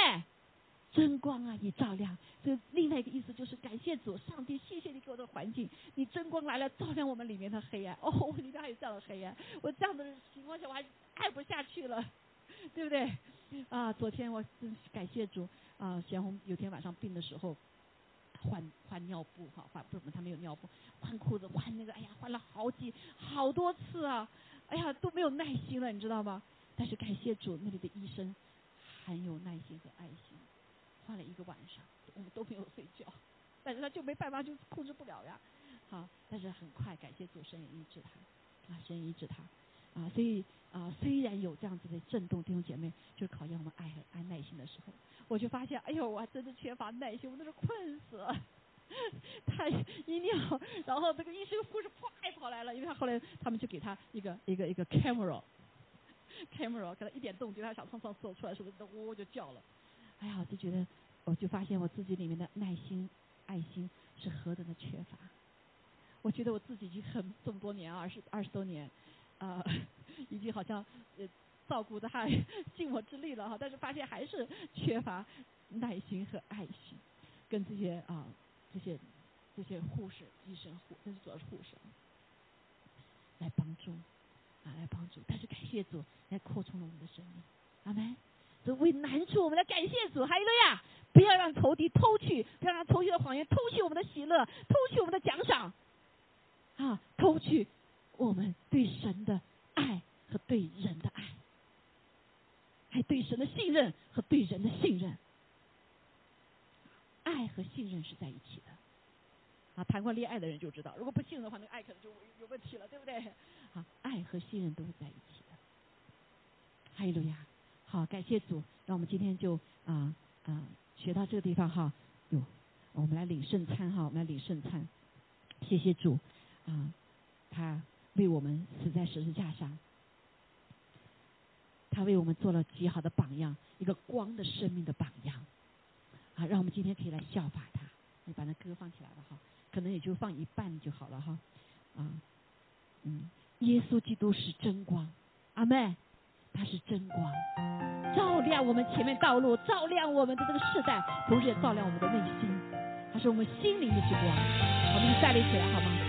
真光啊，以照亮。这另外一个意思就是感谢主，上帝，谢谢你给我的环境，你真光来了，照亮我们里面的黑暗。哦，我里面还有这样的黑暗，我这样的情况下我还爱不下去了，对不对？啊，昨天我真感谢主啊，贤红有天晚上病的时候。换换尿布哈，换不是他没有尿布，换裤子换那个，哎呀，换了好几好多次啊，哎呀都没有耐心了，你知道吗？但是感谢主，那里的医生很有耐心和爱心，换了一个晚上，我们都没有睡觉，但是他就没办法，就控制不了呀，好，但是很快感谢主，神也医治他，啊，神医治他，啊，所以啊，虽然有这样子的震动，弟兄姐妹，就是考验我们爱和爱耐心的时候。我就发现，哎呦，我还真的缺乏耐心，我那是困死了。他一尿，然后这个医生护士啪跑来了，因为他后来他们就给他一个一个一个 camera，camera，可能一点动静，他想上厕所出来什么，都呜呜就叫了。哎呀，我就觉得，我就发现我自己里面的耐心、爱心是何等的缺乏。我觉得我自己已经很这么多年，二十二十多年，啊，已经好像呃。照顾的还 尽我之力了哈，但是发现还是缺乏耐心和爱心，跟这些啊这些这些护士、医生、护，但是主要是护士来帮助啊来帮助，但是感谢主来扩充了我们的生命，阿门。这为难处，我们来感谢主，还有呀，不要让仇敌偷去，不要让仇敌的谎言偷去我们的喜乐，偷去我们的奖赏，啊，偷去我们对神的爱和对人的爱。还对神的信任和对人的信任，爱和信任是在一起的。啊，谈过恋爱的人就知道，如果不信任的话，那个爱可能就有问题了，对不对？啊，爱和信任都是在一起的。哈利路亚！好，感谢主，让我们今天就啊啊学到这个地方哈。有，我们来领圣餐哈，我们来领圣餐。谢谢主啊，他为我们死在十字架上。他为我们做了极好的榜样，一个光的生命的榜样，啊，让我们今天可以来效法他。你把那歌放起来了哈，可能也就放一半就好了哈，啊，嗯，耶稣基督是真光，阿妹，他是真光，照亮我们前面道路，照亮我们的这个世代，同时也照亮我们的内心，他是我们心灵的之光。我们站立起来好吗？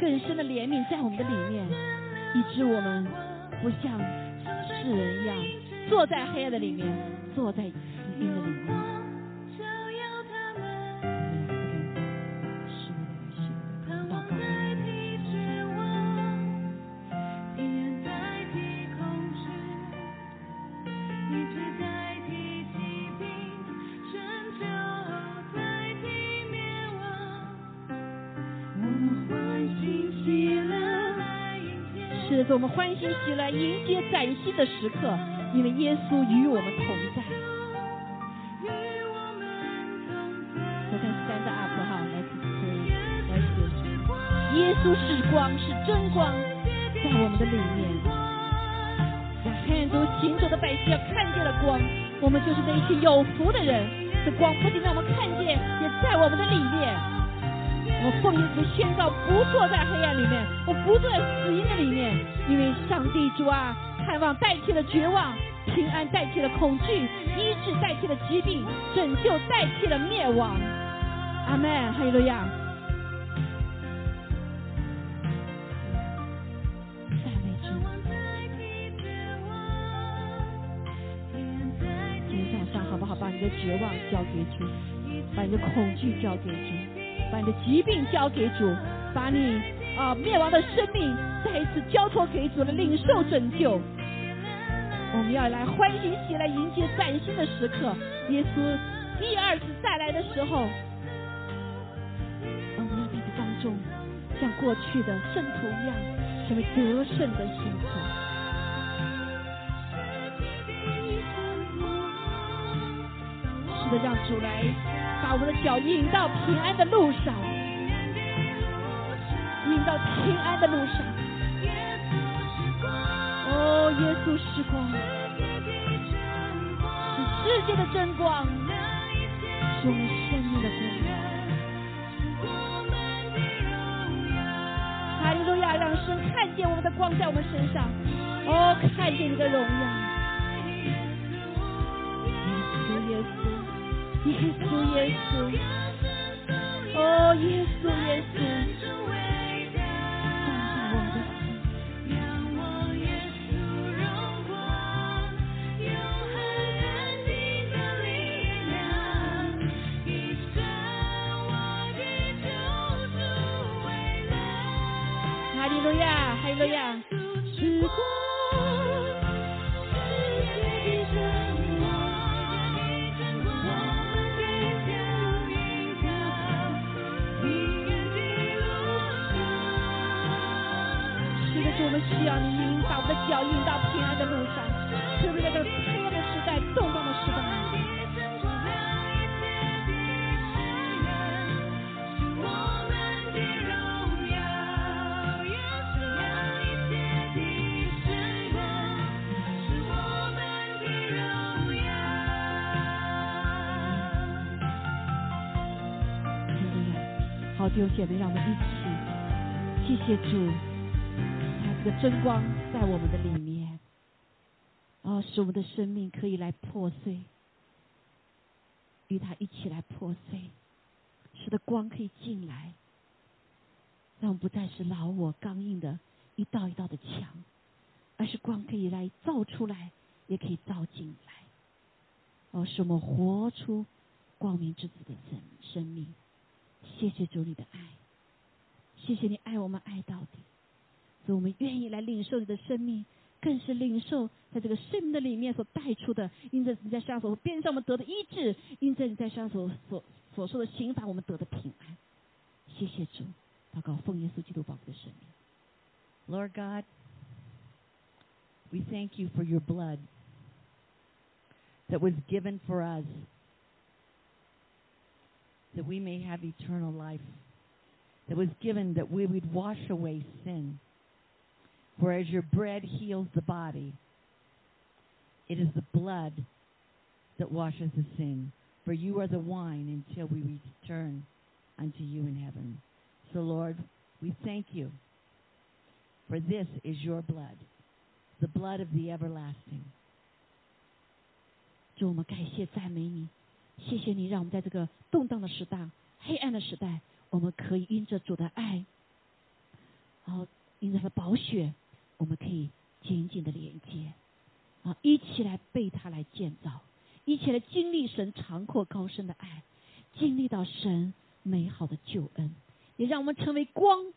更深的怜悯在我们的里面，以致我们不像世人一样坐在黑暗的里面，坐在死荫的里面。我们欢欣喜乐迎接崭新的时刻，因为耶稣与我们同在。我看 stand up 哈耶稣是光，是真光，在我们的里面。让汉族行走的百姓要看见了光，我们就是那一些有福的人。这光不仅让我们看见，也在我们的里面。我奉耶稣宣告，不坐在黑暗里面，我不坐在死荫的里面，因为上帝主啊，盼望代替了绝望，平安代替了恐惧，医治代替了疾病，拯救代替了灭亡。阿门，哈利路亚。赞美主。今天早上好不好？把你的绝望交给主，把你的恐惧交给主。把你的疾病交给主，把你啊灭亡的生命再一次交托给主，来领受拯救。我们要来欢欣喜来迎接崭新的时刻。耶稣第二次再来的时候，我们要在这当中，像过去的圣徒一样，成为得胜的信徒。是的，让主来。把我们的脚引到平安的路上，引到平安的路上。哦，耶稣是光，是世界的真光，是我们生命的光。哈利路亚，让神看见我们的光在我们身上。哦，看见你的荣耀。耶稣，耶稣，哦，需要你引把我们的脚引到平安的路上，特别在这个黑暗的时代、动荡的时代。好久姐妹，让我们一起，谢谢主。这个真光在我们的里面，哦，使我们的生命可以来破碎，与他一起来破碎，使得光可以进来，让我们不再是老我刚硬的一道一道的墙，而是光可以来造出来，也可以造进来，哦，使我们活出光明之子的生生命。谢谢主你的爱，谢谢你爱我们爱到底。所以我们愿意来领受你的生命，更是领受在这个生命的里面所带出的，因着你在上所边上我们得的医治，因着你在上所所所受的刑罚我们得的平安。谢谢主，祷告奉耶稣基督宝贵的生命。Lord God, we thank you for your blood that was given for us, that we may have eternal life, that was given that we would wash away sin. For as your bread heals the body, it is the blood that washes the sin. For you are the wine until we return unto you in heaven. So, Lord, we thank you. For this is your blood, the blood of the everlasting. 主，我们感谢赞美你，谢谢你让我们在这个动荡的时代、黑暗的时代，我们可以因着主的爱，然后因着他的宝血， 我们可以紧紧的连接，啊，一起来被他来建造，一起来经历神长阔高深的爱，经历到神美好的救恩，也让我们成为光，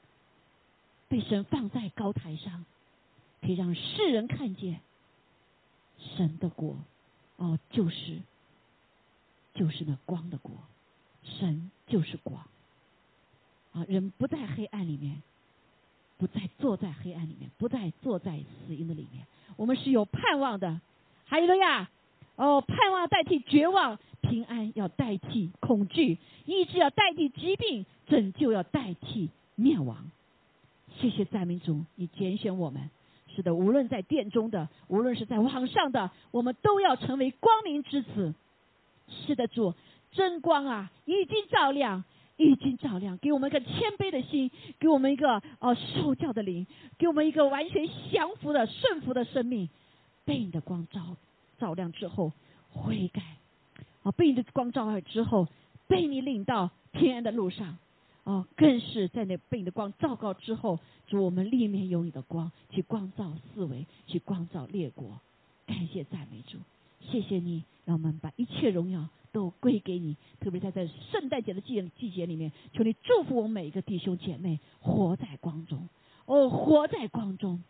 被神放在高台上，可以让世人看见神的国，哦，就是就是那光的国，神就是光，啊，人不在黑暗里面。不再坐在黑暗里面，不再坐在死荫的里面。我们是有盼望的，哈利路亚！哦，盼望代替绝望，平安要代替恐惧，医治要代替疾病，拯救要代替灭亡。谢谢赞美主，你拣选我们。是的，无论在殿中的，无论是在网上的，我们都要成为光明之子。是的，主，真光啊，已经照亮，已经照亮，给我们一个谦卑的心，给我们一个哦受教的灵，给我们一个完全降服的顺服的生命。被你的光照照亮之后，悔改啊，被你的光照亮之后，被你领到平安的路上。哦，更是在那被你的光照告之后，主我们立面有你的光，去光照四维，去光照列国。感谢赞美主，谢谢你，让我们把一切荣耀都归给你。特别在在圣诞节的季季节里面，求你祝福我们每一个弟兄姐妹，活在光中，哦，活在光中，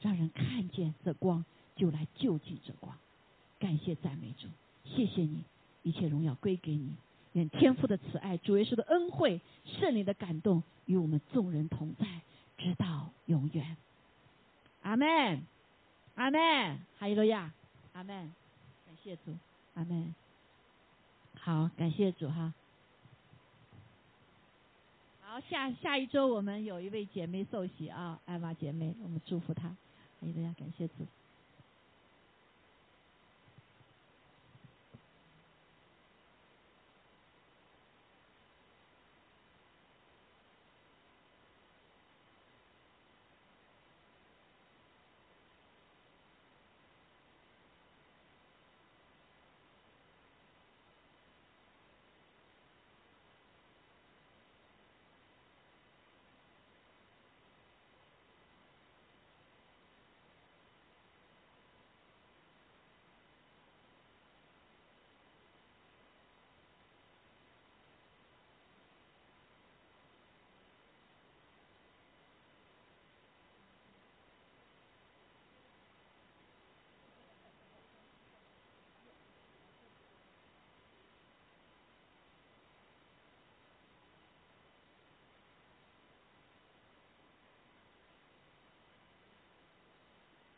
让人看见这光，就来救济这光。感谢赞美主，谢谢你，一切荣耀归给你。愿天父的慈爱、主耶稣的恩惠、圣灵的感动与我们众人同在，直到永远。阿门，阿门，哈利路亚，阿门。感谢主，阿门。好，感谢主哈。好，下下一周我们有一位姐妹受洗啊，艾玛姐妹，我们祝福她。哈利路亚，感谢主。